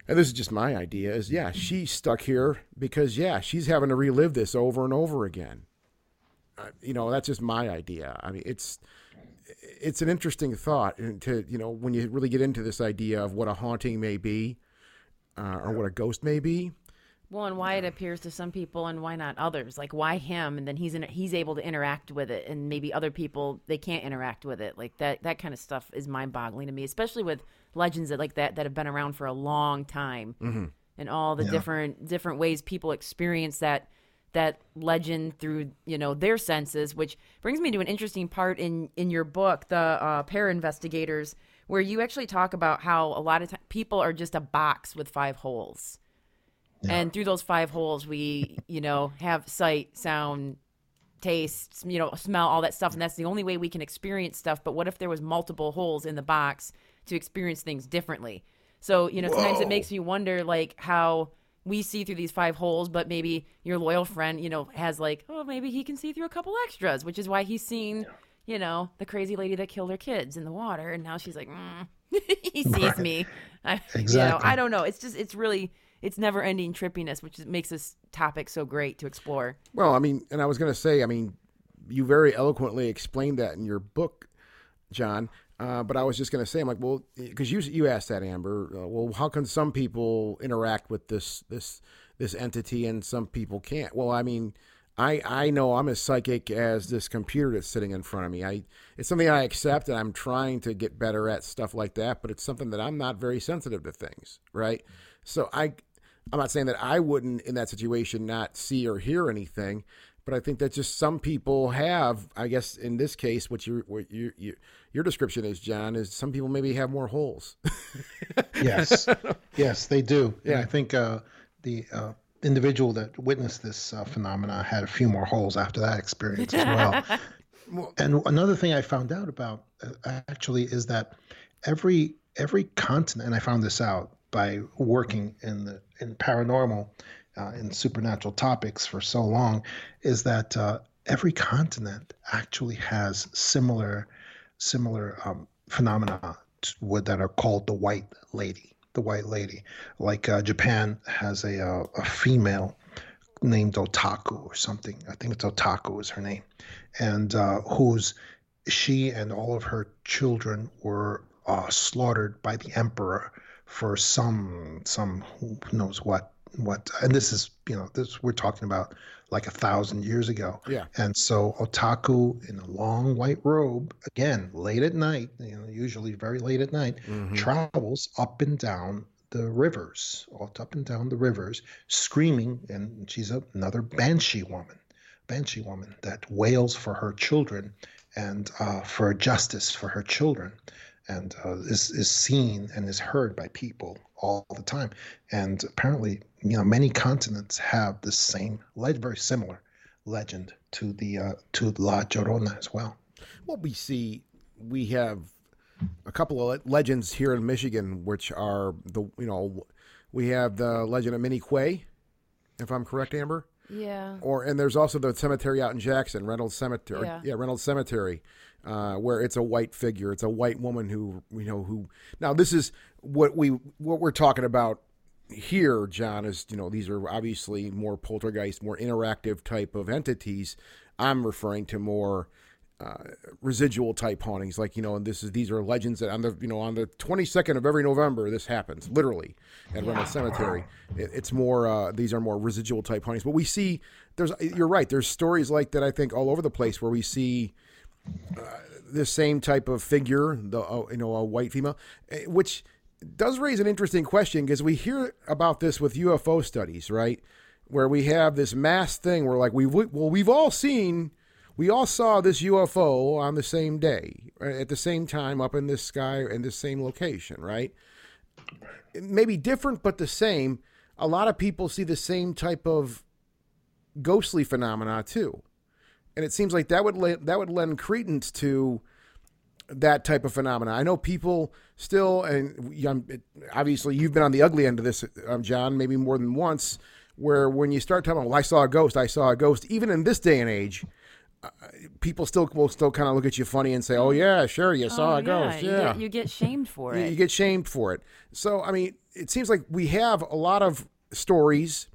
and this is just my idea, is yeah, she's stuck here because yeah, she's having to relive this over and over again. Uh, you know, that's just my idea. I mean, it's it's an interesting thought, and to you know, when you really get into this idea of what a haunting may be, uh, or what a ghost may be. Well, and why it appears to some people and why not others? Like why him, and then he's in, he's able to interact with it, and maybe other people they can't interact with it. Like that that kind of stuff is mind boggling to me, especially with legends that like that that have been around for a long time, and all the different different ways people experience that that legend through you know their senses. Which brings me to an interesting part in in your book, the uh, Pair Investigators, where you actually talk about how a lot of ti people are just a box with five holes. And through those five holes, we, you know, have sight, sound, taste, you know, smell, all that stuff. And that's the only way we can experience stuff. But what if there was multiple holes in the box to experience things differently? So, you know, sometimes it makes me wonder, like, how we see through these five holes, but maybe your loyal friend, you know, has like, oh, maybe he can see through a couple extras, which is why he's seen, you know, the crazy lady that killed her kids in the water. And now she's like, mm, he sees Right. me. I, You know, Exactly. I don't know. It's just, it's really, it's never ending trippiness, which makes this topic so great to explore. Well, I mean, and I was going to say, I mean, you very eloquently explained that in your book, John. Uh, but I was just going to say, I'm like, well, because you you asked that, Amber. Uh, well, how can some people interact with this this this entity and some people can't? Well, I mean, I I know I'm as psychic as this computer that's sitting in front of me. I it's something I accept, and I'm trying to get better at stuff like that. But it's something that I'm not very sensitive to things, right? So I I'm not saying that I wouldn't in that situation not see or hear anything, but I think that just some people have. I guess in this case, what your what your your, your description is, John, is some people maybe have more holes. yes, yes, they do. And Yeah. I think uh, the uh, individual that witnessed this uh, phenomena had a few more holes after that experience as well. and another thing I found out about uh, actually is that every every continent, and I found this out by working in the in paranormal, uh, in supernatural topics for so long, is that uh, every continent actually has similar similar um, phenomena to that are called the white lady. The white lady, like uh, Japan has a uh, a female named Otaku or something. I think it's Otaku is her name, and uh, who's she and all of her children were uh, slaughtered by the emperor for some some who knows what what and this is you know this we're talking about like a thousand years ago Yeah. and so otaku in a long white robe again late at night you know usually very late at night Mhm. travels up and down the rivers up and down the rivers screaming and she's a- another banshee woman banshee woman that wails for her children and uh, for justice for her children and uh, is, is seen and is heard by people all the time and apparently you know many continents have the same leg very similar legend to the uh, to la llorona as well Well, we see we have a couple of legends here in Michigan, which are the you know we have the legend of Minnie Quay, if I'm correct, Amber. Yeah. Or and there's also the cemetery out in Jackson, Reynolds Cemetery. Yeah. Yeah, Reynolds Cemetery, uh, where it's a white figure. It's a white woman who you know who. Now this is what we what we're talking about here, John. Is you know these are obviously more poltergeist, more interactive type of entities. I'm referring to more uh, residual type hauntings, like you know, and this is these are legends that on the you know on the 22nd of every November this happens literally at Reynolds Cemetery. It, it's more uh, these are more residual type hauntings, but we see there's you're right. There's stories like that I think all over the place where we see the same type of figure, the uh, you know a white female, eh, which does raise an interesting question because we hear about this with UFO studies, right? Where we have this mass thing where like we well we've all seen we all saw this UFO on the same day uh, at the same time up in this sky in this same location, right? Maybe different but the same. A lot of people see the same type of ghostly phenomena too, and it seems like that would that would lend credence to that type of phenomena. I know people still, and obviously you've been on the ugly end of this, um, John, maybe more than once, where when you start talking, well, I saw a ghost, I saw a ghost, even in this day and age, uh, people still will still kind of look at you funny and say, oh yeah, sure, you saw Oh, a ghost, You yeah. get, you get shamed for it. You get shamed for it. So, I mean, it seems like we have a lot of stories,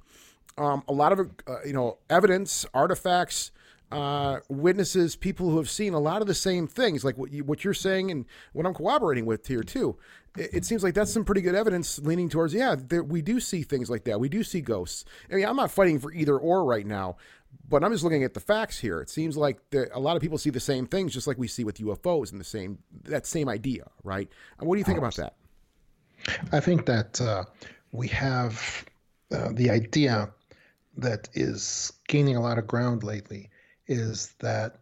um, a lot of uh, you know evidence, artifacts, uh, witnesses, people who have seen a lot of the same things, like what you, what you're saying and what I'm cooperating with here too. It, it seems like that's some pretty good evidence leaning towards yeah, there, we do see things like that. We do see ghosts. I mean, I'm not fighting for either or right now. But I'm just looking at the facts here. It seems like a lot of people see the same things, just like we see with UFOs and the same that same idea, right? And what do you think about that? I think that uh, we have uh, the idea that is gaining a lot of ground lately is that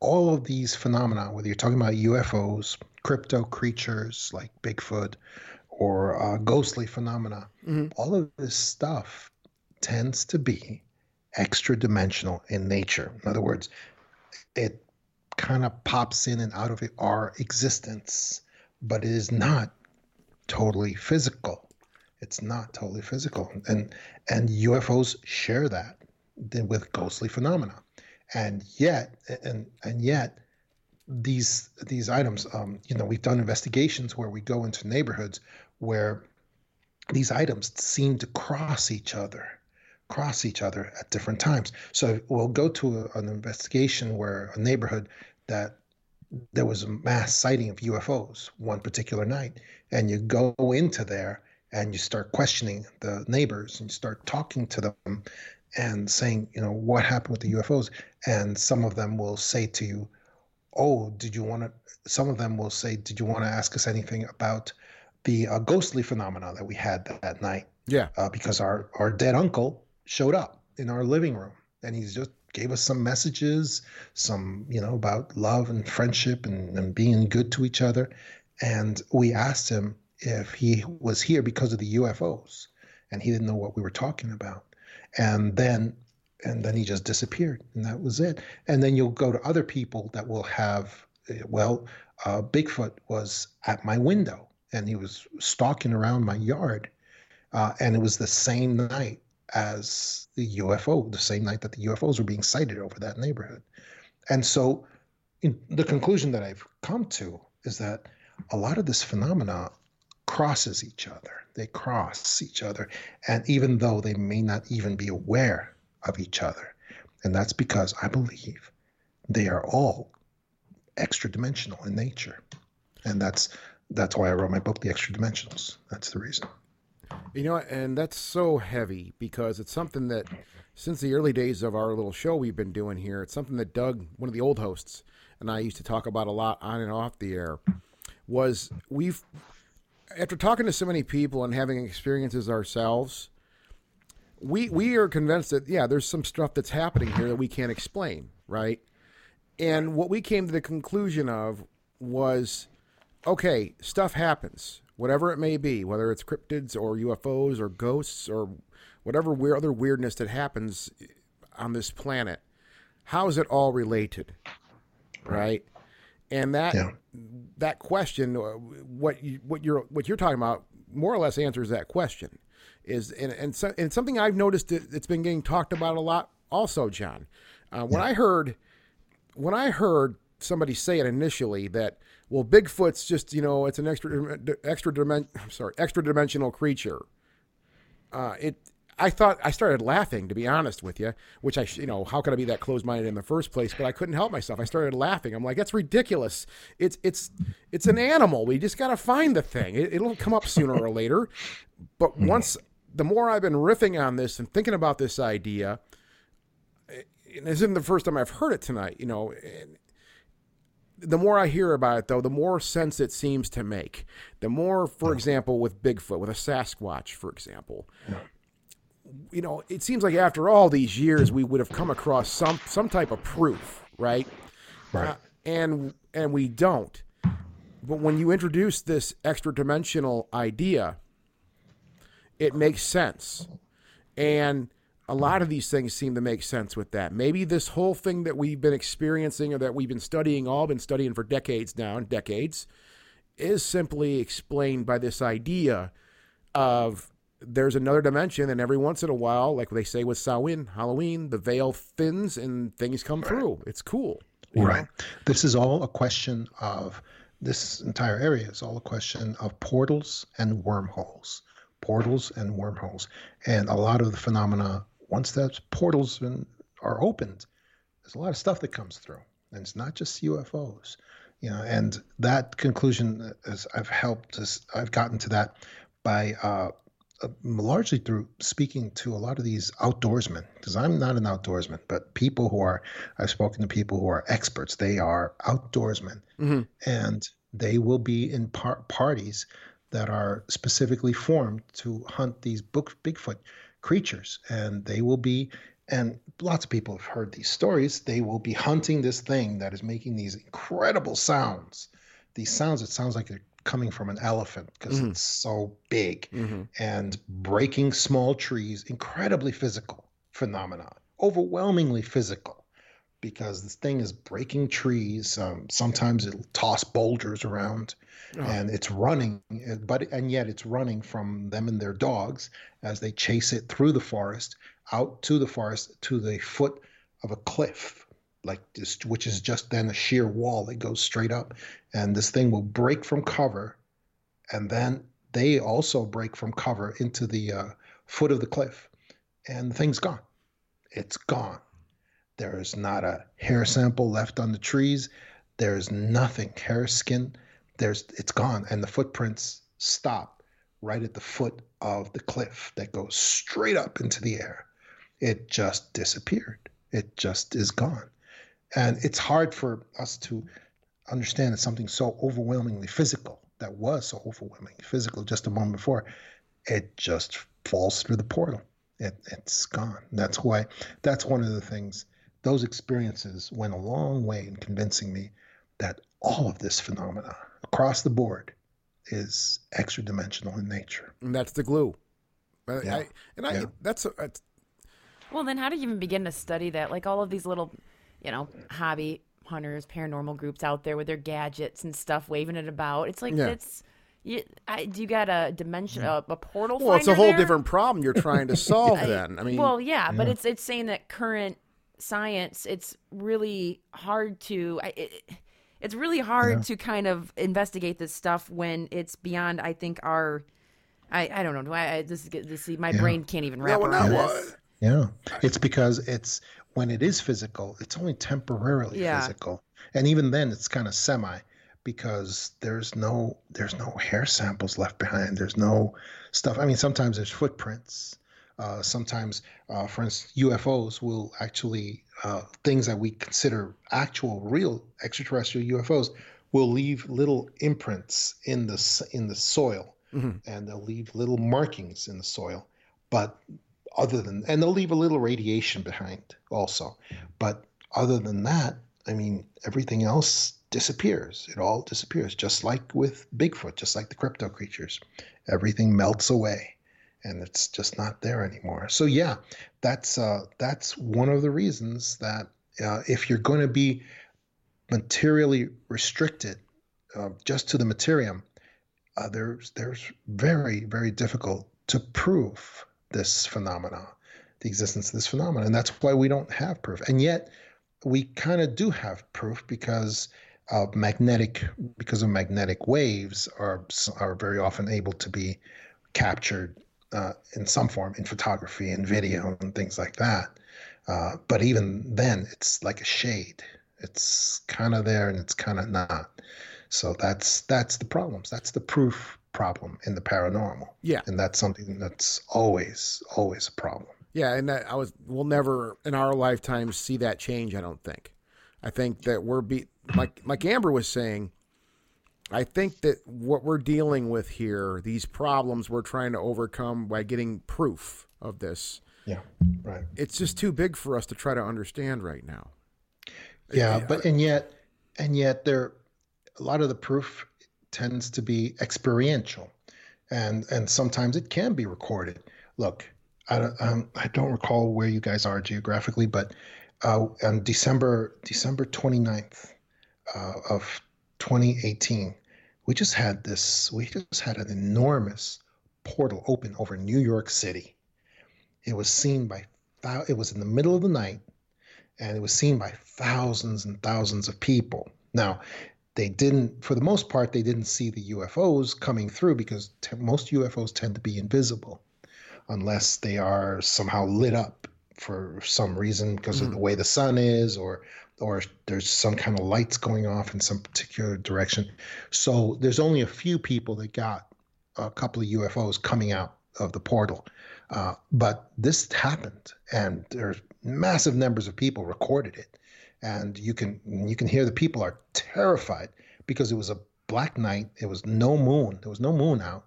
all of these phenomena, whether you're talking about UFOs, crypto creatures like Bigfoot, or uh, ghostly phenomena, all of this stuff tends to be extra dimensional in nature. In other words, it kind of pops in and out of our existence, but it is not totally physical. It's not totally physical, and and UFOs share that with ghostly phenomena, and yet and and yet these these items, um, you know, we've done investigations where we go into neighborhoods where these items seem to cross each other cross each other at different times. So we'll go to a, an investigation where a neighborhood that there was a mass sighting of UFOs one particular night, and you go into there and you start questioning the neighbors and you start talking to them and saying, you know, what happened with the UFOs? And some of them will say to you, oh, did you want to? Some of them will say, did you want to ask us anything about the uh, ghostly phenomena that we had that, that night? Yeah. uh, because our our dead uncle showed up in our living room and he's just gave us some messages some you know about love and friendship and, and being good to each other and we asked him if he was here because of the ufos and he didn't know what we were talking about and then and then he just disappeared and that was it and then you'll go to other people that will have eh, well uh, bigfoot was at my window and he was stalking around my yard uh, and it was the same night as the UFO, the same night that the UFOs were being sighted over that neighborhood. And so, the conclusion that I've come to is that a lot of this phenomena crosses each other. They cross each other, and even though they may not even be aware of each other, and that's because I believe they are all extra dimensional in nature, and that's that's why I wrote my book, The Extra Dimensionals. That's the reason. You know, and that's so heavy because it's something that since the early days of our little show we've been doing here, it's something that Doug, one of the old hosts, and I used to talk about a lot on and off the air. Was we've after talking to so many people and having experiences ourselves, we we are convinced that yeah, there's some stuff that's happening here that we can't explain, right? And what we came to the conclusion of was okay, stuff happens, whatever it may be, whether it's cryptids or UFOs or ghosts or whatever weird, other weirdness that happens on this planet. How is it all related, right? And that Yeah. that question, uh, what you what you're what you're talking about, more or less answers that question. Is and and, so, and something I've noticed that it's been getting talked about a lot. Also, John, uh, when I heard when I heard somebody say it initially that well Bigfoot's just you know it's an extra extra dimen- I'm sorry extra dimensional creature. Uh, it I thought I started laughing to be honest with you, which I you know how could I be that closed minded in the first place? But I couldn't help myself. I started laughing. I'm like that's ridiculous. It's it's it's an animal. We just got to find the thing. It, it'll come up sooner or later. But hmm. once the more I've been riffing on this and thinking about this idea, eh, and this isn't the first time I've heard it tonight, you know. And the more I hear about it, though, the more sense it seems to make. The more, for example, with Bigfoot, with a Sasquatch, for example, you know, it seems like after all these years, we would have come across some some type of proof, right? Right. Uh, and and we don't. But when you introduce this extra dimensional idea, it makes sense. And a lot of these things seem to make sense with that. Maybe this whole thing that we've been experiencing or that we've been studying, all been studying for decades now, and decades, is simply explained by this idea of there's another dimension, and every once in a while, like they say with Samhain, Halloween, the veil thins and things come through. It's cool. you know? Right. This is all a question of this entire area is all a question of portals and wormholes. Portals and wormholes. And a lot of the phenomena, once those portals been, are opened, there's a lot of stuff that comes through. And it's not just UFOs. You know, and that conclusion is I've helped us I've gotten to that by uh, uh, largely through speaking to a lot of these outdoorsmen because i'm not an outdoorsman but people who are i've spoken to people who are experts. They are outdoorsmen. Mhm. and they will be in par- parties that are specifically formed to hunt these book bigfoot creatures. And they will be and lots of people have heard these stories they will be hunting this thing that is making these incredible sounds. These sounds it sounds like they're coming from an elephant because Mhm. it's so big Mhm. and breaking small trees incredibly physical phenomenon overwhelmingly physical because this thing is breaking trees um, sometimes it'll toss boulders around Oh. and it's running uh, but and yet it's running from them and their dogs as they chase it through the forest out to the forest to the foot of a cliff like this which is just then a sheer wall that goes straight up. And this thing will break from cover and then they also break from cover into the uh, foot of the cliff and the thing's gone. It's gone. There's not a hair sample left on the trees. There's nothing hair skin. There's it's gone and the footprints stop right at the foot of the cliff that goes straight up into the air. It just disappeared. It just is gone and it's hard for us to understand that something so overwhelmingly physical that was so overwhelmingly physical just a moment before it just falls through the portal it, it's gone that's why that's one of the things those experiences went a long way in convincing me that all of this phenomena across the board is extra dimensional in nature And that's the glue. Yeah. I, and I, Yeah. that's, that's Well, then how do you even begin to study that? Like all of these little, you know, hobby hunters, paranormal groups out there with their gadgets and stuff, waving it about. It's like Yeah. it's. You, I, do you got a dimension, mm. a, a portal? well, it's a whole there? different problem you're trying to solve. then I mean, well, yeah, but it's it's saying that current science, it's really hard to. It, it's really hard to kind of investigate this stuff when it's beyond. I think our. I, I don't know. Do I, I this is this my brain can't even wrap well, around no, this. Yeah. It's because it's when it is physical, it's only temporarily Yeah. physical. And even then it's kind of semi because there's no there's no hair samples left behind. There's no stuff. I mean, sometimes there's footprints. Uh, sometimes, uh, for instance, UFOs will actually uh, things that we consider actual, real extraterrestrial UFOs will leave little imprints in the in the soil, and they'll leave little markings in the soil. But other than and they'll leave a little radiation behind also. But other than that, I mean, everything else disappears. It all disappears, just like with Bigfoot, just like the crypto creatures. Everything melts away, and it's just not there anymore. So yeah, that's uh, that's one of the reasons that uh, if you're going to be materially restricted uh, just to the materium, uh, there's there's very very difficult to prove this phenomena, the existence of this phenomena, and that's why we don't have proof. And yet, we kind of do have proof because of magnetic because of magnetic waves are are very often able to be captured uh, in some form in photography and video and things like that. Uh, but even then, it's like a shade. It's kind of there and it's kind of not. So that's that's the problems. That's the proof problem in the paranormal. Yeah. and that's something that's always always a problem. Yeah, and that I was we'll never in our lifetimes see that change. I don't think. I think that we're be like like Amber was saying. I think that what we're dealing with here, these problems we're trying to overcome by getting proof of this, Yeah, right. it's just too big for us to try to understand right now. Yeah, but and yet, and yet, there, a lot of the proof tends to be experiential, and and sometimes it can be recorded. Look, I don't, um, I don't recall where you guys are geographically, but uh, on December December 29th uh, of 2018, we just had this. We just had an enormous portal open over New York City. It was seen by. It was in the middle of the night and it was seen by thousands and thousands of people. Now, they didn't, for the most part, they didn't see the UFOs coming through because t- most UFOs tend to be invisible unless they are somehow lit up for some reason because of the way the sun is or or there's some kind of lights going off in some particular direction. So there's only a few people that got a couple of UFOs coming out of the portal. Uh, but this happened, and there's massive numbers of people recorded it, and you can you can hear the people are terrified because it was a black night. It was no moon. There was no moon out,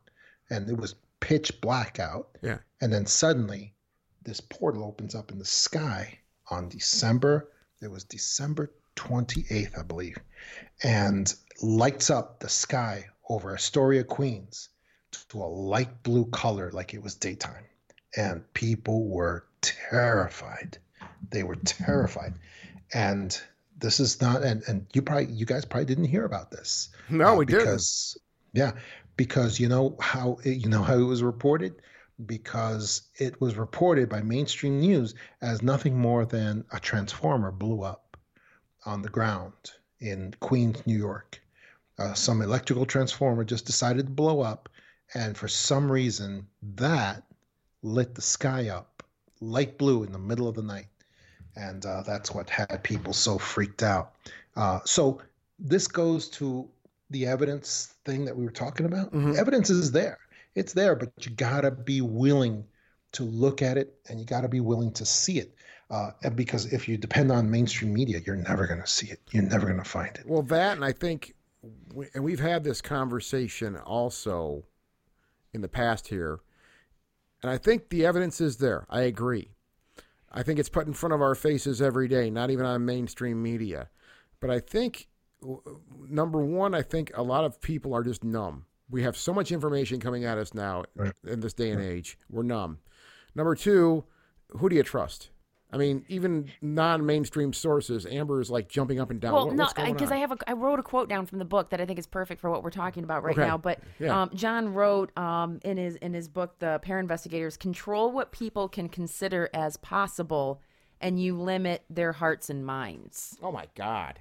and it was pitch black out. Yeah. And then suddenly, this portal opens up in the sky on December. It was December 28th, I believe, and lights up the sky over Astoria, Queens, to a light blue color like it was daytime. And people were terrified. They were terrified. And this is not, and, and you probably, you guys probably didn't hear about this. No, Uh, we didn't. because, Yeah, because you know how it, you know how it was reported because it was reported by mainstream news as nothing more than a transformer blew up on the ground in Queens, New York. Uh, some electrical transformer just decided to blow up, and for some reason, that lit the sky up light blue in the middle of the night. And uh, that's what had people so freaked out. Uh, so, this goes to the evidence thing that we were talking about. Evidence is there, it's there, but you gotta be willing to look at it and you gotta be willing to see it. Uh, because if you depend on mainstream media, you're never gonna see it. You're never gonna find it. Well, that, and I think, we, and we've had this conversation also in the past here, and I think the evidence is there. I agree. I think it's put in front of our faces every day, not even on mainstream media. But I think, number one, I think a lot of people are just numb. We have so much information coming at us now Right. in this day and age. We're numb. Number two, who do you trust? I mean, even non-mainstream sources. Amber is like jumping up and down. Well, What- no, because? I have a, I wrote a quote down from the book that I think is perfect for what we're talking about right Okay. now. But Yeah. um, John wrote um, in his in his book, The Pair Investigators, control what people can consider as possible, and you limit their hearts and minds. Oh my God.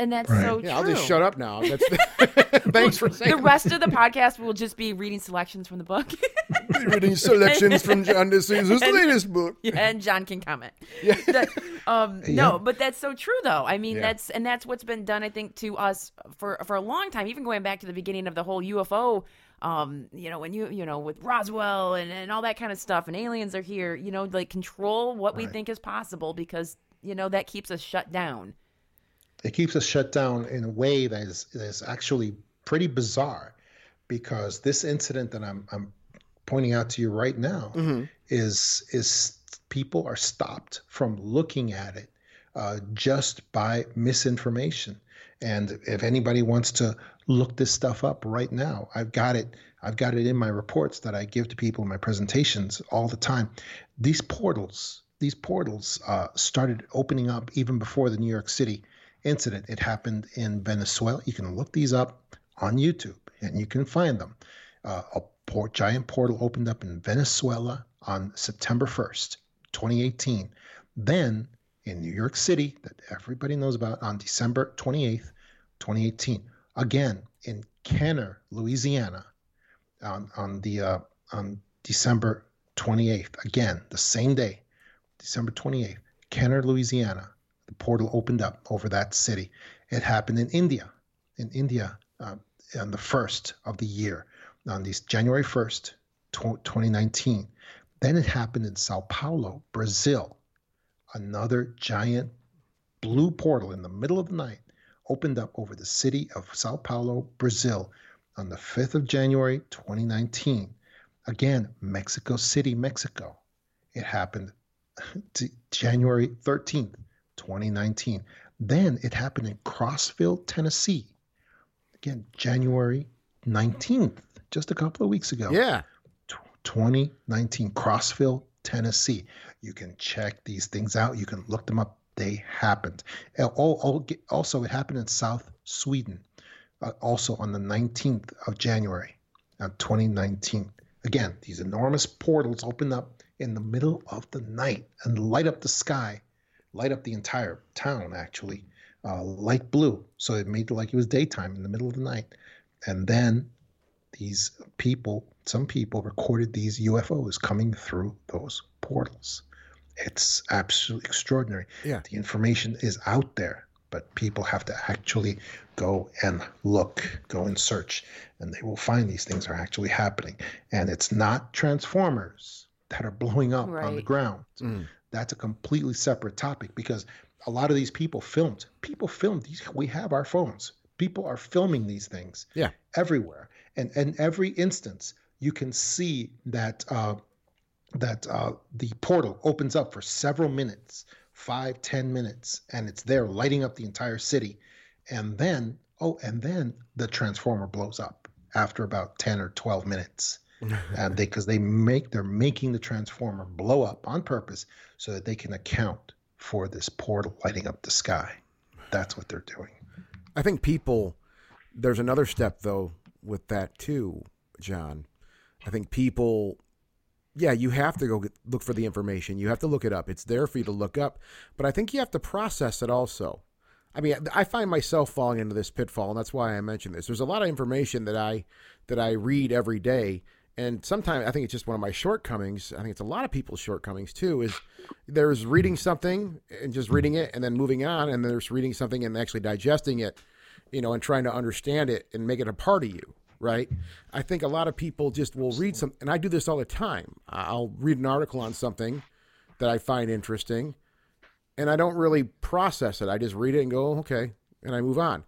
And that's Right. so Yeah, true. I'll just shut up now. That's thanks for saying. The rest of the podcast will just be reading selections from the book, reading selections from John DeSouza's latest book. and John can comment. That- um, No, but that's so true, though. I mean, Yeah. that's and that's what's been done. I think to us for for a long time, even going back to the beginning of the whole UFO. Um, you know, when you you know with Roswell and, and all that kind of stuff, and aliens are here. You know, like control what we think is possible because you know that keeps us shut down. It keeps us shut down in a way that is, that is actually pretty bizarre because this incident that I'm, I'm pointing out to you right now is is people are stopped from looking at it uh, just by misinformation. And if anybody wants to look this stuff up right now i've got it i've got it in my reports that i give to people in my presentations all the time. These portals these portals uh, started opening up even before the new york city incident. It happened in Venezuela. You can look these up on YouTube and you can find them. Uh, a port, giant portal opened up in Venezuela on September 1st, 2018. Then in New York City, that everybody knows about, on December 28th, 2018. Again in Kenner, Louisiana, on, on the uh, on December 28th. Again, the same day, December 28th, Kenner, Louisiana the portal opened up over that city. It happened in India, in India, uh, on the first of the year, on this January 1st, 2019. Then it happened in Sao Paulo, Brazil. Another giant blue portal in the middle of the night opened up over the city of Sao Paulo, Brazil, on the 5th of January, 2019. Again, Mexico City, Mexico. It happened January 13th, 2019. Then it happened in Crossville, Tennessee. Again, January 19th, just a couple of weeks ago. Yeah. 2019, Crossville, Tennessee. You can check these things out. You can look them up. They happened. Al- al- Also, it happened in South Sweden, uh, also on the 19th of January, uh, 2019. Again, these enormous portals open up in the middle of the night and light up the sky, light up the entire town, actually, uh, light blue. So it made it like it was daytime in the middle of the night. And then these people, some people recorded these UFOs coming through those portals. It's absolutely extraordinary. Yeah. The information is out there, but people have to actually go and look, go and search, and they will find these things are actually happening. And it's not transformers that are blowing up on the Right. ground. That's a completely separate topic because a lot of these people filmed. People filmed these. We have our phones. People are filming these things Yeah. everywhere, and in every instance, you can see that uh, that uh, the portal opens up for several minutes, five, ten minutes, and it's there lighting up the entire city, and then oh, and then the transformer blows up after about ten or twelve minutes, and they because they make they're making the transformer blow up on purpose so that they can account for this portal lighting up the sky. That's what they're doing. I think people, there's another step though with that too, John. I think people, yeah, you have to go get, look for the information. You have to look it up. It's there for you to look up, but I think you have to process it also. I mean, I find myself falling into this pitfall, and that's why I mentioned this. There's a lot of information that I that I read every day, and sometimes I think it's just one of my shortcomings. I think it's a lot of people's shortcomings too. Is there's reading something and just reading it, and then moving on, and then there's reading something and actually digesting it, you know, and trying to understand it and make it a part of you. Right? I think a lot of people just will read some, and I do this all the time. I'll read an article on something that I find interesting, and I don't really process it. I just read it and go, okay, and I move on.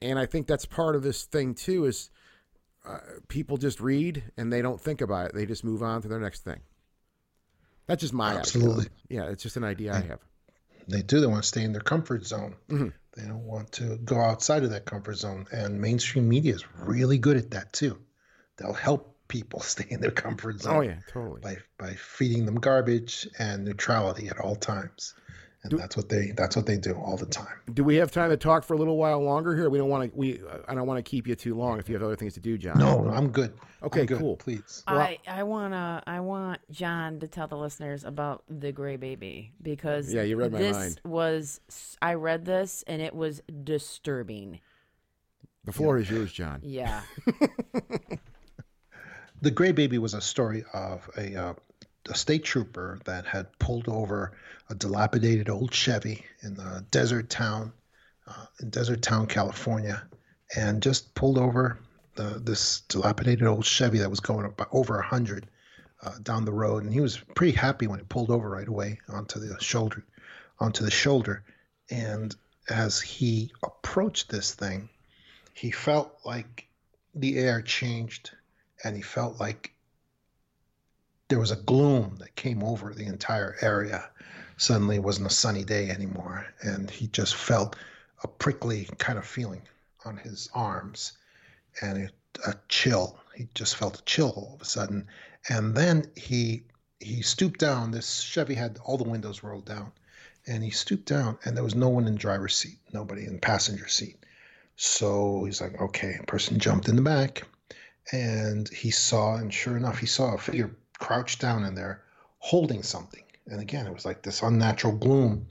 And I think that's part of this thing too is uh, people just read and they don't think about it. They just move on to their next thing. That's just my Absolutely. idea. Yeah, it's just an idea I have. They do. They want to stay in their comfort zone. Mm-hmm. They don't want to go outside of that comfort zone. And mainstream media is really good at that too. They'll help people stay in their comfort zone Oh yeah, totally. by by feeding them garbage and neutrality at all times. And that's what they that's what they do all the time. Do we have time to talk for a little while longer here? We don't want to. We I don't want to keep you too long if you have other things to do, John. No, I'm good. Okay, I'm good. cool. Please. I, I wanna I want John to tell the listeners about the gray baby because Yeah, you read my this mind. was I read this and it was disturbing. The floor is yours, John. Yeah. The Gray Baby was a story of a, uh, a state trooper that had pulled over a dilapidated old Chevy in the desert town, uh, in desert town, California, and just pulled over the, this dilapidated old Chevy that was going about over a hundred uh, down the road, and he was pretty happy when it pulled over right away onto the shoulder, onto the shoulder, and as he approached this thing, he felt like the air changed and he felt like there was a gloom that came over the entire area. Suddenly, it wasn't a sunny day anymore, and he just felt a prickly kind of feeling on his arms, and it, a chill. He just felt a chill all of a sudden, and then he he stooped down. This Chevy had all the windows rolled down, and he stooped down, and there was no one in driver's seat, nobody in passenger seat. So he's like, okay, a person jumped in the back and he saw, and sure enough, he saw a figure crouched down in there holding something. And again, it was like this unnatural gloom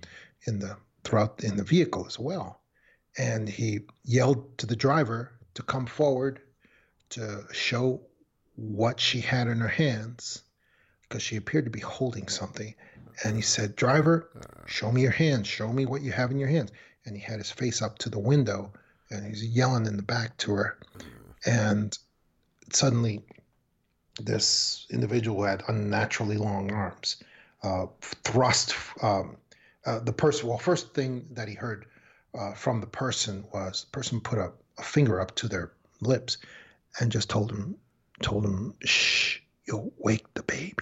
in the throughout in the vehicle as well. And he yelled to the driver to come forward to show what she had in her hands because she appeared to be holding something. And he said, Driver, show me your hands. Show me what you have in your hands. And he had his face up to the window and he's yelling in the back to her. And suddenly, this individual had unnaturally long arms, uh, thrust um, uh, the person. Well, first thing that he heard uh, from the person was the person put a, a finger up to their lips and just told him, told him, "Shh, you'll wake the baby."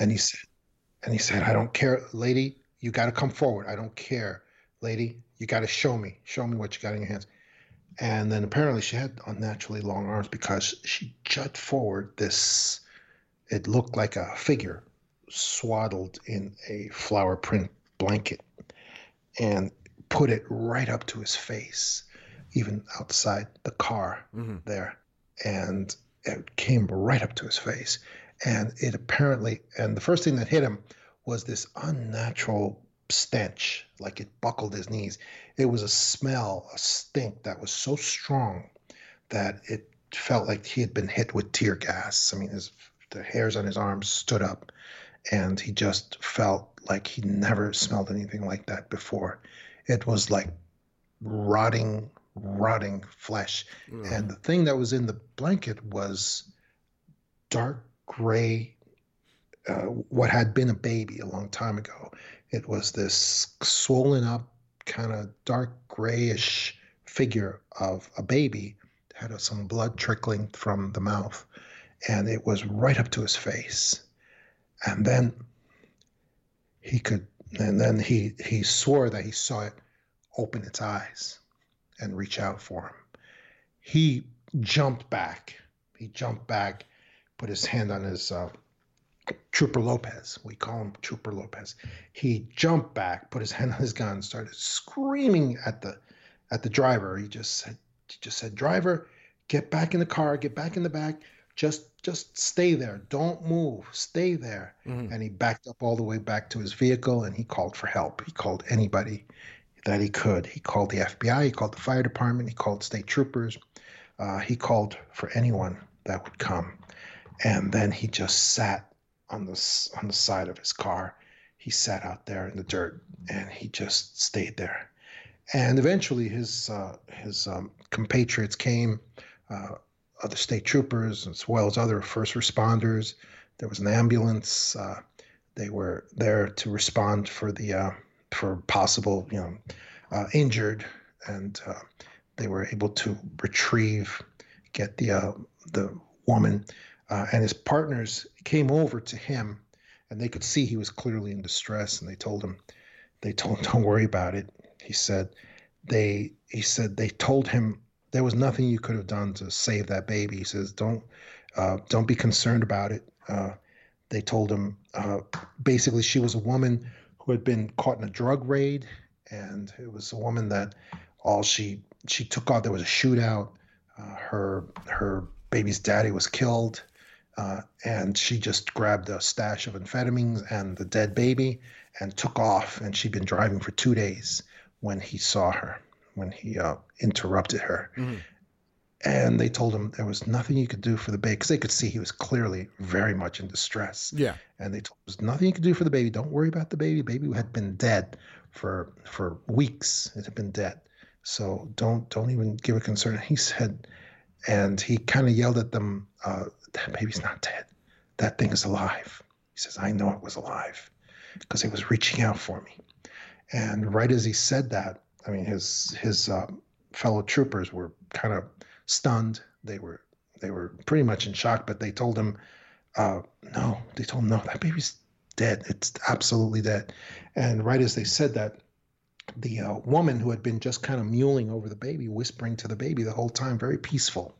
And he said, and he said, "I don't care, lady. You got to come forward. I don't care, lady. You got to show me, show me what you got in your hands." And then apparently she had unnaturally long arms because she jut forward this. It looked like a figure swaddled in a flower print blanket, and put it right up to his face, even outside the car mm-hmm. there, and it came right up to his face. And it apparently and the first thing that hit him was this unnatural stench like it buckled his knees. It was a smell a stink that was so strong that it felt like he had been hit with tear gas. I mean his the hairs on his arms stood up and he just felt like he never smelled anything like that before it was like rotting rotting flesh and the thing that was in the blanket was dark gray, uh, what had been a baby a long time ago. It was this swollen up, kind of dark grayish figure of a baby, had some blood trickling from the mouth, and it was right up to his face. And then he could, and then he he swore that he saw it open its eyes and reach out for him. He jumped back. He jumped back put his hand on his uh, Trooper Lopez. We call him Trooper Lopez. He jumped back, put his hand on his gun, started screaming at the at the driver. He just said, he just said, driver, get back in the car, get back in the back. Just just stay there. Don't move. Stay there. And he backed up all the way back to his vehicle and he called for help. He called anybody that he could. He called the FBI, he called the fire department, he called state troopers. Uh, he called for anyone that would come and then he just sat on the on the side of his car. He sat out there in the dirt, and he just stayed there. And eventually, his uh, his um, compatriots came, uh, other state troopers as well as other first responders. There was an ambulance. Uh, they were there to respond for the uh, for possible you know uh, injured, and uh, they were able to retrieve, get the uh, the woman uh, and his partners came over to him and they could see he was clearly in distress and they told him they told him don't worry about it he said they he said they told him there was nothing you could have done to save that baby he says don't uh, don't be concerned about it uh, they told him uh, basically she was a woman who had been caught in a drug raid, and it was a woman that all she she took off. There was a shootout. Uh, her her baby's daddy was killed, uh, and she just grabbed a stash of amphetamines and the dead baby and took off. And she'd been driving for two days when he saw her, when he uh, interrupted her. And they told him there was nothing he could do for the baby because they could see he was clearly very much in distress. Yeah. And they told him there's nothing he could do for the baby. Don't worry about the baby. The Baby had been dead for for weeks. It had been dead. So don't don't even give a concern. He said, and he kind of yelled at them, uh, "That baby's not dead. That thing is alive." He says, "I know it was alive because it was reaching out for me." And right as he said that, I mean, his his uh, fellow troopers were kind of stunned. They were they were pretty much in shock, but they told him, uh, "No." They told him, "No, that baby's dead. It's absolutely dead." And right as they said that, the uh, woman who had been just kind of mewling over the baby, whispering to the baby the whole time, very peaceful.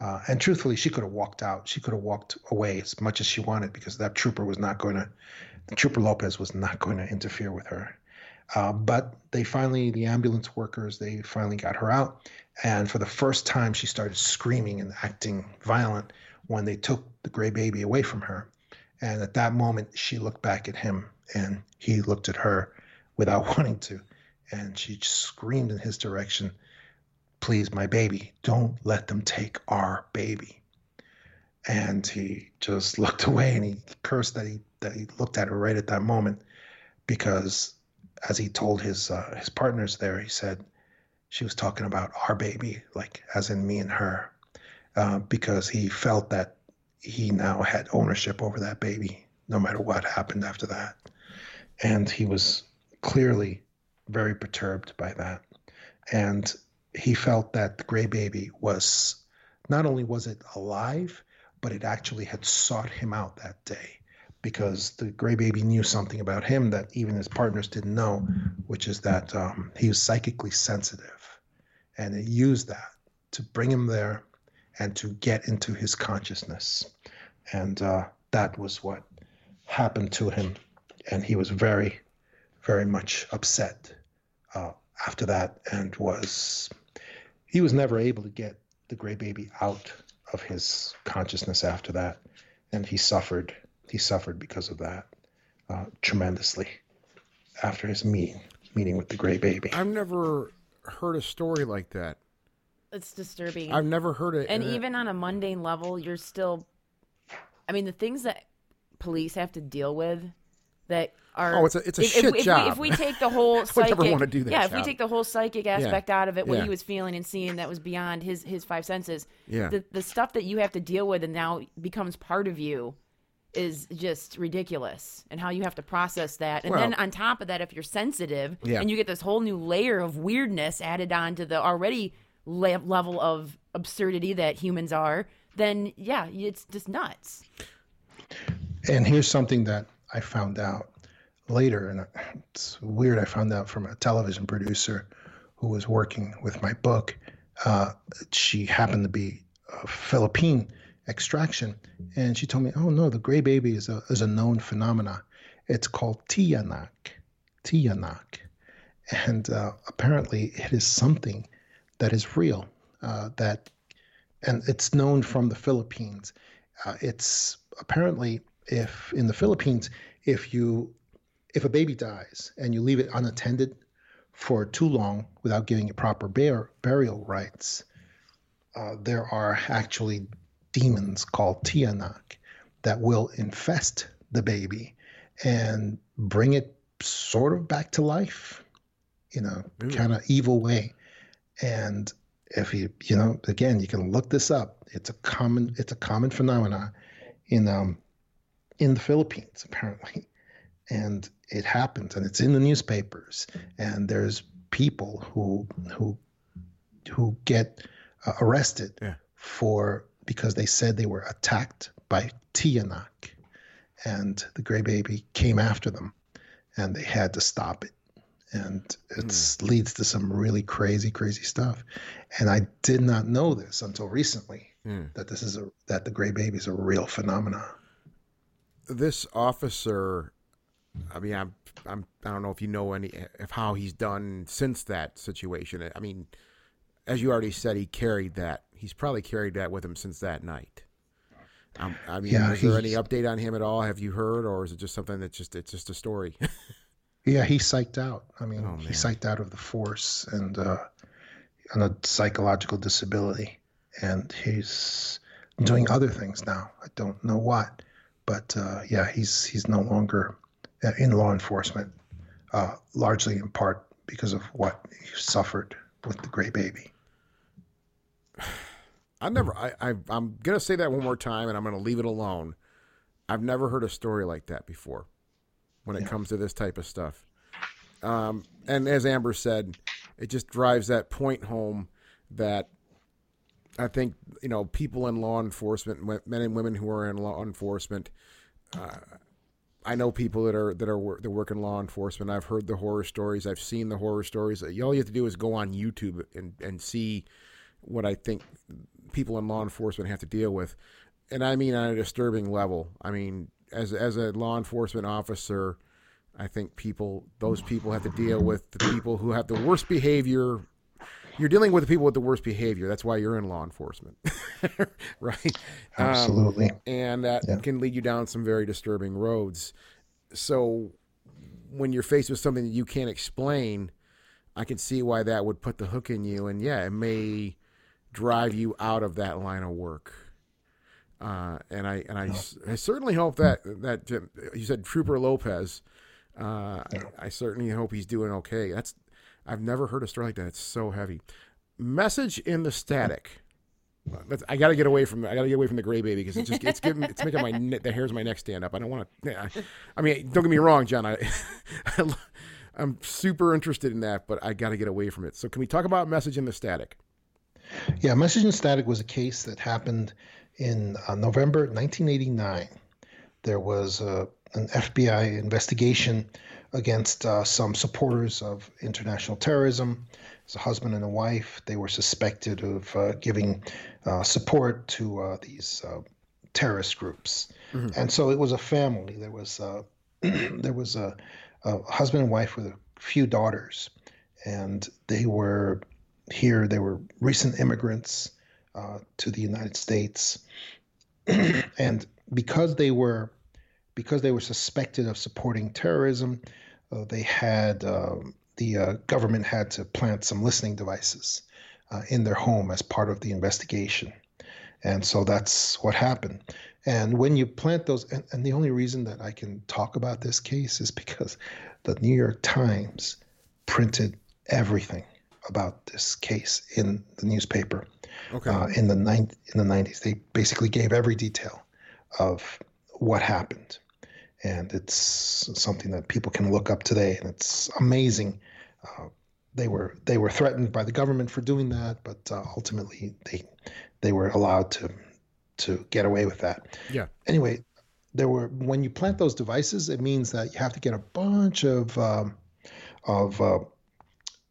Uh, and truthfully, she could have walked out. She could have walked away as much as she wanted because that trooper was not going to, Trooper Lopez was not going to interfere with her. Uh, but they finally, the ambulance workers, they finally got her out. And for the first time, she started screaming and acting violent when they took the gray baby away from her. And at that moment, she looked back at him and he looked at her without wanting to. And she screamed in his direction, Please, my baby, don't let them take our baby. And he just looked away and he cursed that he that he looked at her right at that moment because as he told his uh, his partners there, he said she was talking about our baby, like as in me and her, uh, because he felt that he now had ownership over that baby, no matter what happened after that, and he was clearly very perturbed by that, and he felt that the gray baby was not only was it alive, but it actually had sought him out that day because the gray baby knew something about him that even his partners didn't know, which is that um, he was psychically sensitive. And it used that to bring him there and to get into his consciousness. And uh, that was what happened to him. And he was very, very much upset uh, after that and was, he was never able to get the gray baby out of his consciousness after that. And he suffered he suffered because of that uh, tremendously after his meeting meeting with the gray baby. I've never heard a story like that. It's disturbing. I've never heard it. and even on a mundane level, you're still. I mean, the things that police have to deal with that are Oh, it's a- it's a if, shit if, we- job. If we, take the whole I psychic, never wanna do that yeah, if we take the whole psychic aspect out of it, what Yeah. he was feeling and seeing that was beyond his his five senses, Yeah. the the stuff that you have to deal with and now becomes part of you is just ridiculous and how you have to process that and then on top of that if you're sensitive Yeah. and you get this whole new layer of weirdness added on to the already le- level of absurdity that humans are then yeah it's just nuts And here's something that I found out later, and it's weird. I found out from a television producer who was working with my book. Uh, she happened to be a Philippine extraction, and she told me, "Oh no, the gray baby is a is a known phenomena. It's called tiyanak, tiyanak, and uh, apparently it is something that is real. Uh, that, and it's known from the Philippines. Uh, it's apparently if in the Philippines, if you if a baby dies and you leave it unattended for too long without giving it proper bur- burial rites, uh, there are actually demons called Tianak that will infest the baby and bring it sort of back to life in a kind of evil way. And if you you know again you can look this up. It's a common it's a common phenomenon in um in the Philippines apparently, and it happens and it's in the newspapers and there's people who who who get uh, arrested Yeah. for because they said they were attacked by Tianak, and the gray baby came after them, and they had to stop it and it hmm. leads to some really crazy, crazy stuff. And I did not know this until recently hmm. that this is a that the gray baby is a real phenomenon. this officer I mean, I'm, I'm, I don't know if you know any of how he's done since that situation. I mean, as you already said, he carried that. He's probably carried that with him since that night. Um, I mean, Yeah, is there any update on him at all? Have you heard, or is it just something that's just it's just a story? Yeah, he's psyched out. I mean, Oh, he's psyched out of the force and uh, on a psychological disability, and he's doing other things now. I don't know what, but uh, yeah, he's he's no longer uh, in law enforcement, uh, largely in part because of what he suffered with the gray baby. I never. I, I I'm gonna say that one more time, and I'm gonna leave it alone. I've never heard a story like that before, when it comes to this type of stuff. Um, and as Amber said, it just drives that point home that I think you know people in law enforcement, men and women who are in law enforcement. Uh, I know people that are that are that work in law enforcement. I've heard the horror stories. I've seen the horror stories. All you have to do is go on YouTube and and see what I think people in law enforcement have to deal with, and I mean on a disturbing level. I mean, as as a law enforcement officer, I think people those people have to deal with the people who have the worst behavior. You're dealing with the people with the worst behavior. That's why you're in law enforcement, right? Um, Absolutely. and that Yeah. can lead you down some very disturbing roads. So, when you're faced with something that you can't explain, I can see why that would put the hook in you, and yeah, it may drive you out of that line of work. Uh, and I and I, I certainly hope that that uh, you said Trooper Lopez. Uh, I certainly hope he's doing okay. That's I've never heard a story like that. It's so heavy. Message in the static. That's, I got to get away from I got to get away from the gray baby because it's just it's giving it's making my the hairs my neck stand up. I don't want to. I mean, don't get me wrong, John. I, I'm super interested in that, but I got to get away from it. So can we talk about message in the static? Yeah, Message in Static was a case that happened in uh, November 1989. There was uh, an FBI investigation against uh, some supporters of international terrorism. It's a husband and a wife. They were suspected of uh, giving uh, support to uh, these uh, terrorist groups, and so it was a family. There was uh, there was a, a husband and wife with a few daughters, and they were here. They were recent immigrants uh, to the United States, and because they were because they were suspected of supporting terrorism, uh, they had um, the uh, government had to plant some listening devices uh, in their home as part of the investigation, and so that's what happened. And when you plant those, and, and the only reason that I can talk about this case is because the New York Times printed everything about this case in the newspaper Okay. uh, in the nine, in the nineties. They basically gave every detail of what happened, and it's something that people can look up today, and it's amazing. Uh, they were they were threatened by the government for doing that, but uh, ultimately they they were allowed to to get away with that. yeah. Anyway, there were when you plant those devices, it means that you have to get a bunch of um, of uh,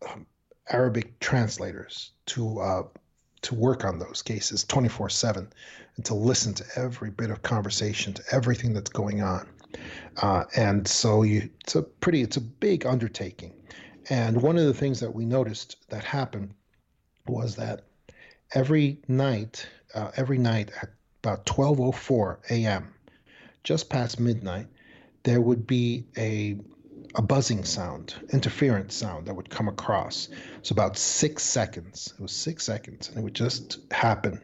um, Arabic translators to uh, to work on those cases 24 7 and to listen to every bit of conversation to everything that's going on uh, and so you it's a pretty it's a big undertaking and one of the things that we noticed that happened was that every night uh, every night at about 12:04 a.m. just past midnight there would be a a buzzing sound, interference sound that would come across. It's about six seconds. It was six seconds, and it would just happen.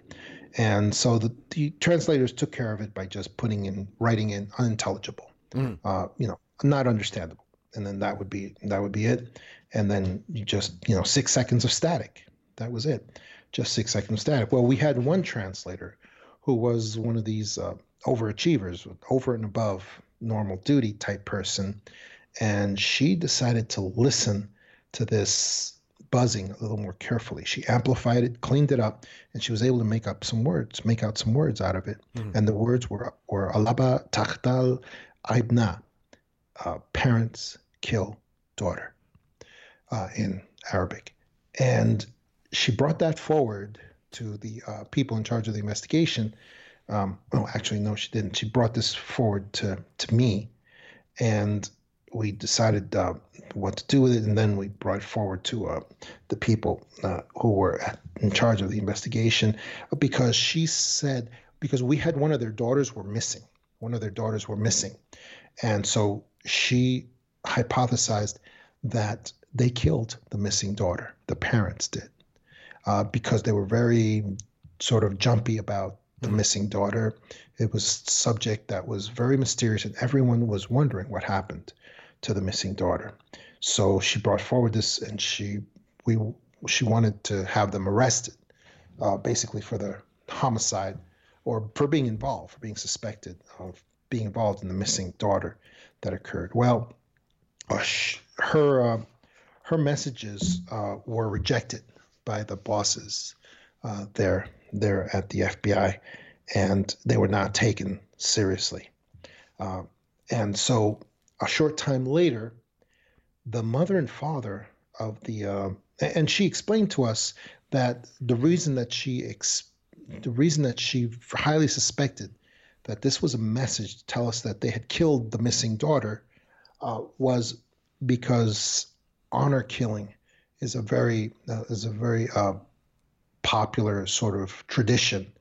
And so the, the translators took care of it by just putting in, writing in unintelligible, Mm. uh, you know, not understandable, and then that would be that would be it. And then you just, you know, six seconds of static. That was it. Just six seconds of static. Well, we had one translator who was one of these uh, overachievers, over and above normal duty type person and she decided to listen to this buzzing a little more carefully. She amplified it, cleaned it up, and she was able to make up some words, make out some words out of it. And the words were were alaba takhtal ibna, uh, parents kill daughter, uh, in Arabic, and she brought that forward to the uh, people in charge of the investigation. Um, oh, actually, no, she didn't. She brought this forward to to me, and we decided uh, what to do with it, and then we brought forward to uh, the people uh, who were in charge of the investigation because she said because we had one of their daughters were missing. One of their daughters were missing, and so she hypothesized that they killed the missing daughter. The parents did uh, because they were very sort of jumpy about the missing daughter. It was subject that was very mysterious, and everyone was wondering what happened to the missing daughter. So she brought forward this, and she we she wanted to have them arrested, uh, basically for the homicide or for being involved, for being suspected of being involved in the missing daughter that occurred. Well, uh, her uh, her messages uh, were rejected by the bosses uh, there there at the FBI, and they were not taken seriously. Uh, and so, a short time later, the mother and father of the uh, and she explained to us that the reason that she ex- the reason that she highly suspected that this was a message to tell us that they had killed the missing daughter uh, was because honor killing is a very uh, is a very uh, popular sort of tradition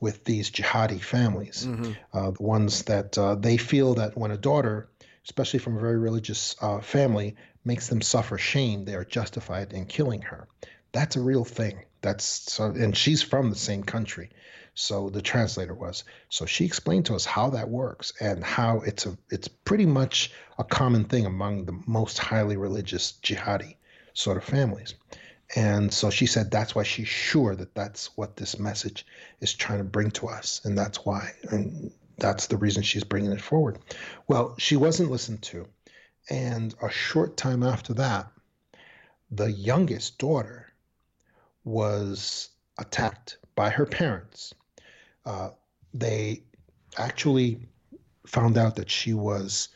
with these jihadi families, uh, the ones that uh, they feel that when a daughter, especially from a very religious uh, family, makes them suffer shame, they are justified in killing her. That's a real thing. That's so, and she's from the same country. So the translator was. So she explained to us how that works and how it's a it's pretty much a common thing among the most highly religious jihadi sort of families. And so she said that's why she's sure that that's what this message is trying to bring to us. And that's why, and that's the reason she's bringing it forward. Well, she wasn't listened to. And a short time after that, the youngest daughter was attacked by her parents. Uh, they actually found out that she was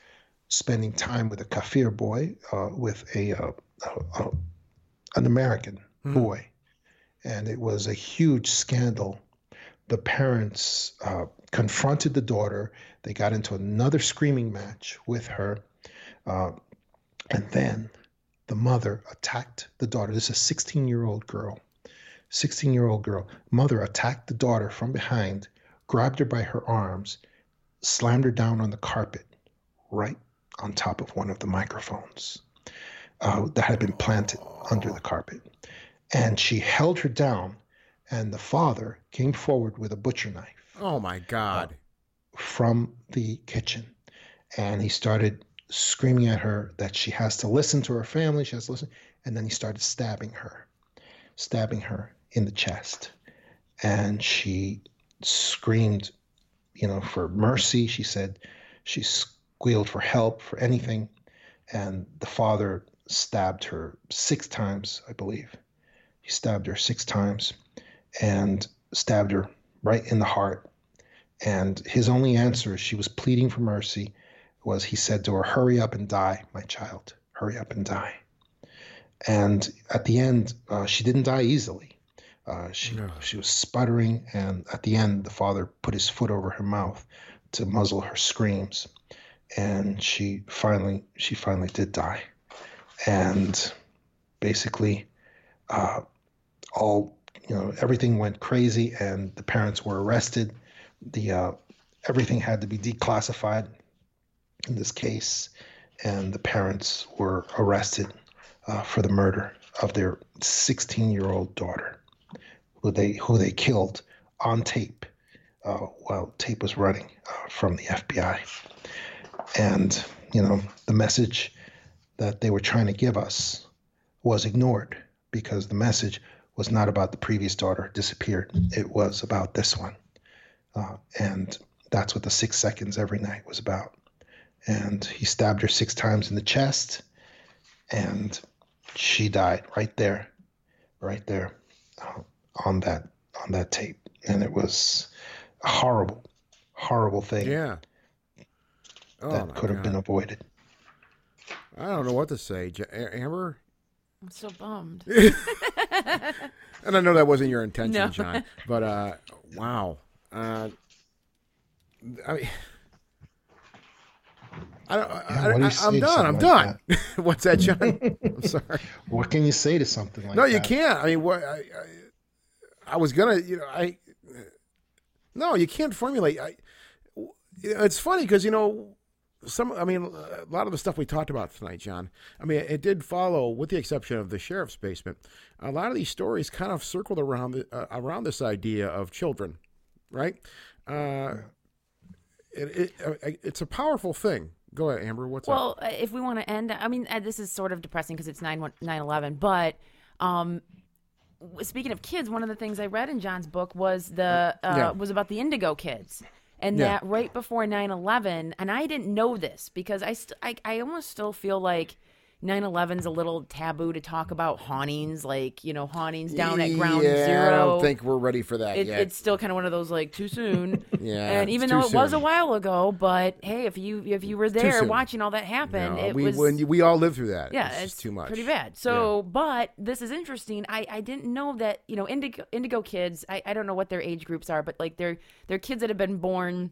spending time with a kafir boy, uh, with a, uh, an American boy, and it was a huge scandal. The parents uh, confronted the daughter. They got into another screaming match with her, uh, and then the mother attacked the daughter. This is a 16 year old girl. 16 year old girl. Mother attacked the daughter from behind, grabbed her by her arms, slammed her down on the carpet, right on top of one of the microphones uh, that had been planted under the carpet. And she held her down, and the father came forward with a butcher knife Oh my God. Uh, from the kitchen. And he started screaming at her that she has to listen to her family, she has to listen. And then he started stabbing her, stabbing her in the chest. And she screamed, you know, for mercy. She said she squealed for help, for anything. And the father stabbed her six times, I believe. He stabbed her six times and stabbed her right in the heart. And his only answer, as she was pleading for mercy, was he said to her, Hurry up and die, my child. Hurry up and die. And at the end, uh, she didn't die easily. Uh, she, she was sputtering, and at the end, the father put his foot over her mouth to muzzle her screams. And she finally, she finally did die. And basically, uh, all you know, everything went crazy, and the parents were arrested. The uh, everything had to be declassified in this case, and the parents were arrested uh, for the murder of their 16-year-old daughter, who they who they killed on tape uh, while tape was running uh, from the FBI. And you know, the message that they were trying to give us was ignored because the message was not about the previous daughter disappeared. It was about this one. Uh, and that's what the six seconds every night was about. And he stabbed her six times in the chest, and she died right there, right there, uh, on that on that tape. And it was a horrible, horrible thing Yeah. Oh that my could have God. been avoided. I don't know what to say, Amber. I'm so bummed. And I know that wasn't your intention, No. John. But uh, wow. Uh, I mean, I don't, I, Yeah, what do you I, say I'm to done. I'm like done. What's that, John? I'm sorry. What can you say to something like no, that? No, you can't. I mean, what I, I, I was gonna, you know, I. No, you can't formulate. I, it's funny because you know, some. I mean, a lot of the stuff we talked about tonight, John. I mean, it did follow, with the exception of the sheriff's basement. A lot of these stories kind of circled around the, uh, around this idea of children, right? Uh, it, it, uh, it's a powerful thing. Go ahead, Amber. What's up? Well, uh, if we want to end, I mean, uh, this is sort of depressing because it's 9 9 11, but um, speaking of kids, one of the things I read in John's book was the uh, Yeah. was about the Indigo kids. And Yeah. that right before 9 11, and I didn't know this because I, st- I, I almost still feel like 9 11's a little taboo to talk about hauntings, like, you know, hauntings down at ground yeah, zero. I don't think we're ready for that it, yet. it's still kind of one of those like too soon. Yeah, and even though it was a while ago, but hey, if you if you were there watching all that happen, No, it we was when we all lived through that. yeah, it's, it's too much. pretty bad. So, but this is interesting. I I didn't know that you know indigo indigo kids. I I don't know what their age groups are, but like they're they're kids that have been born.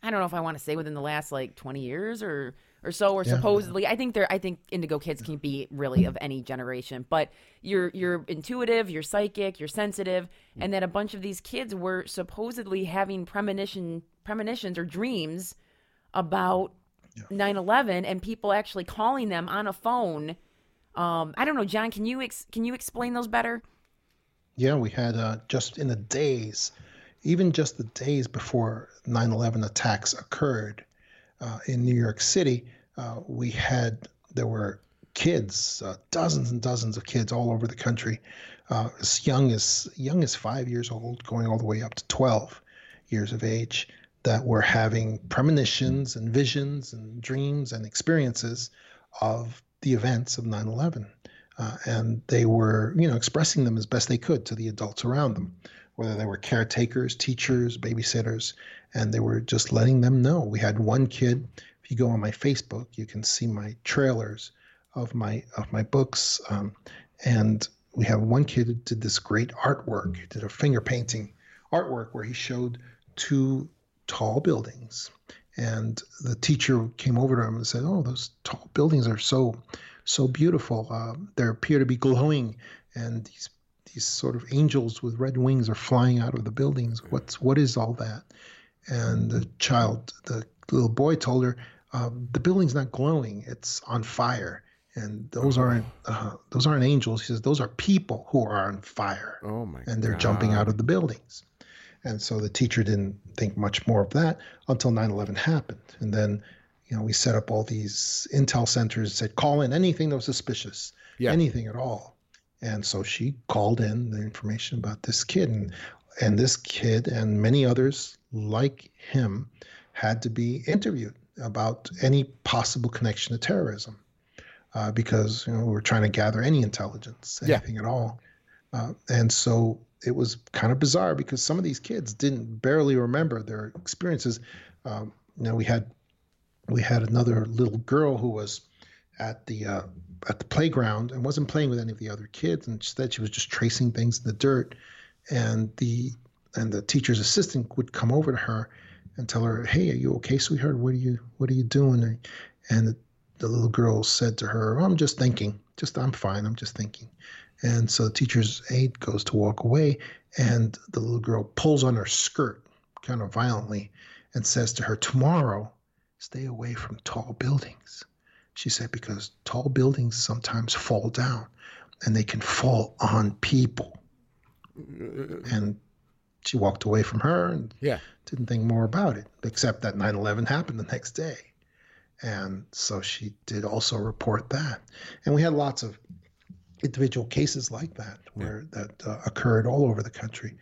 I don't know if I want to say within the last like twenty years or or so, or supposedly. I think they're. I think indigo kids can be really of any generation, but you're you're intuitive, you're psychic, you're sensitive, and that a bunch of these kids were supposedly having premonition premonitions or dreams about 9/11 and people actually calling them on a phone. Um, I don't know, John. Can you ex- can you explain those better? Yeah, we had uh, just in the days, even just the days before 9 11 attacks occurred uh, in New York City, uh, we had, there were kids, uh, dozens and dozens of kids all over the country, uh, as young as young as five years old, going all the way up to 12 years of age, that were having premonitions and visions and dreams and experiences of the events of 9 11 uh, and they were you know expressing them as best they could to the adults around them whether they were caretakers teachers babysitters and they were just letting them know. We had one kid if you go on my facebook you can see my trailers of my of my books um, and we have one kid who did this great artwork he did a finger painting artwork where he showed two tall buildings and the teacher came over to him and said oh those tall buildings are so so beautiful. Um, they appear to be glowing, and these these sort of angels with red wings are flying out of the buildings. What's what is all that? And the child, the little boy, told her, um, "The building's not glowing; it's on fire." And those aren't uh, those aren't angels. He says those are people who are on fire, Oh my! and they're jumping out of the buildings. And so the teacher didn't think much more of that until 9/11 happened, and then you know, we set up all these intel centers, said call in anything that was suspicious, Yeah. anything at all. And so she called in the information about this kid, and and this kid and many others like him had to be interviewed about any possible connection to terrorism, uh, because you know we were trying to gather any intelligence, Yeah. anything at all. Uh, and so it was kind of bizarre because some of these kids didn't barely remember their experiences. Um, you know, we had we had another little girl who was at the uh, at the playground and wasn't playing with any of the other kids, and instead she was just tracing things in the dirt. And the and the teacher's assistant would come over to her and tell her, "Hey, are you okay, sweetheart? What are you What are you doing?" And the, the little girl said to her, "I'm just thinking. Just I'm fine. I'm just thinking." And so the teacher's aide goes to walk away, and the little girl pulls on her skirt kind of violently and says to her, Tomorrow, stay away from tall buildings. She said, Because tall buildings sometimes fall down and they can fall on people. And she walked away from her and Yeah. didn't think more about it, except that 9 11 happened the next day. And so she did also report that. And we had lots of individual cases like that where that uh, occurred all over the country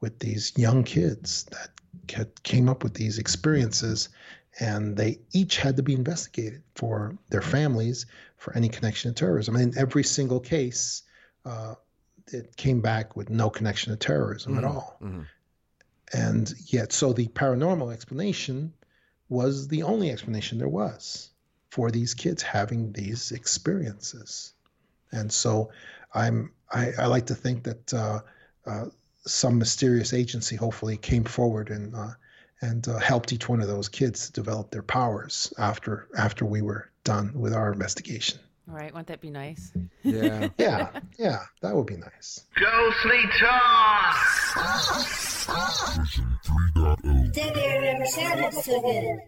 with these young kids that came up with these experiences and they each had to be investigated for their families for any connection to terrorism. And in every single case, uh, it came back with no connection to terrorism at all. And yet, so the paranormal explanation was the only explanation there was for these kids having these experiences. And so I'm I, I like to think that uh, uh, some mysterious agency hopefully came forward and uh, and uh, helped each one of those kids develop their powers after after we were done with our investigation. All right, won't that be nice? Yeah. Yeah, yeah, that would be nice. Ghostly Talk! That never sounded so good.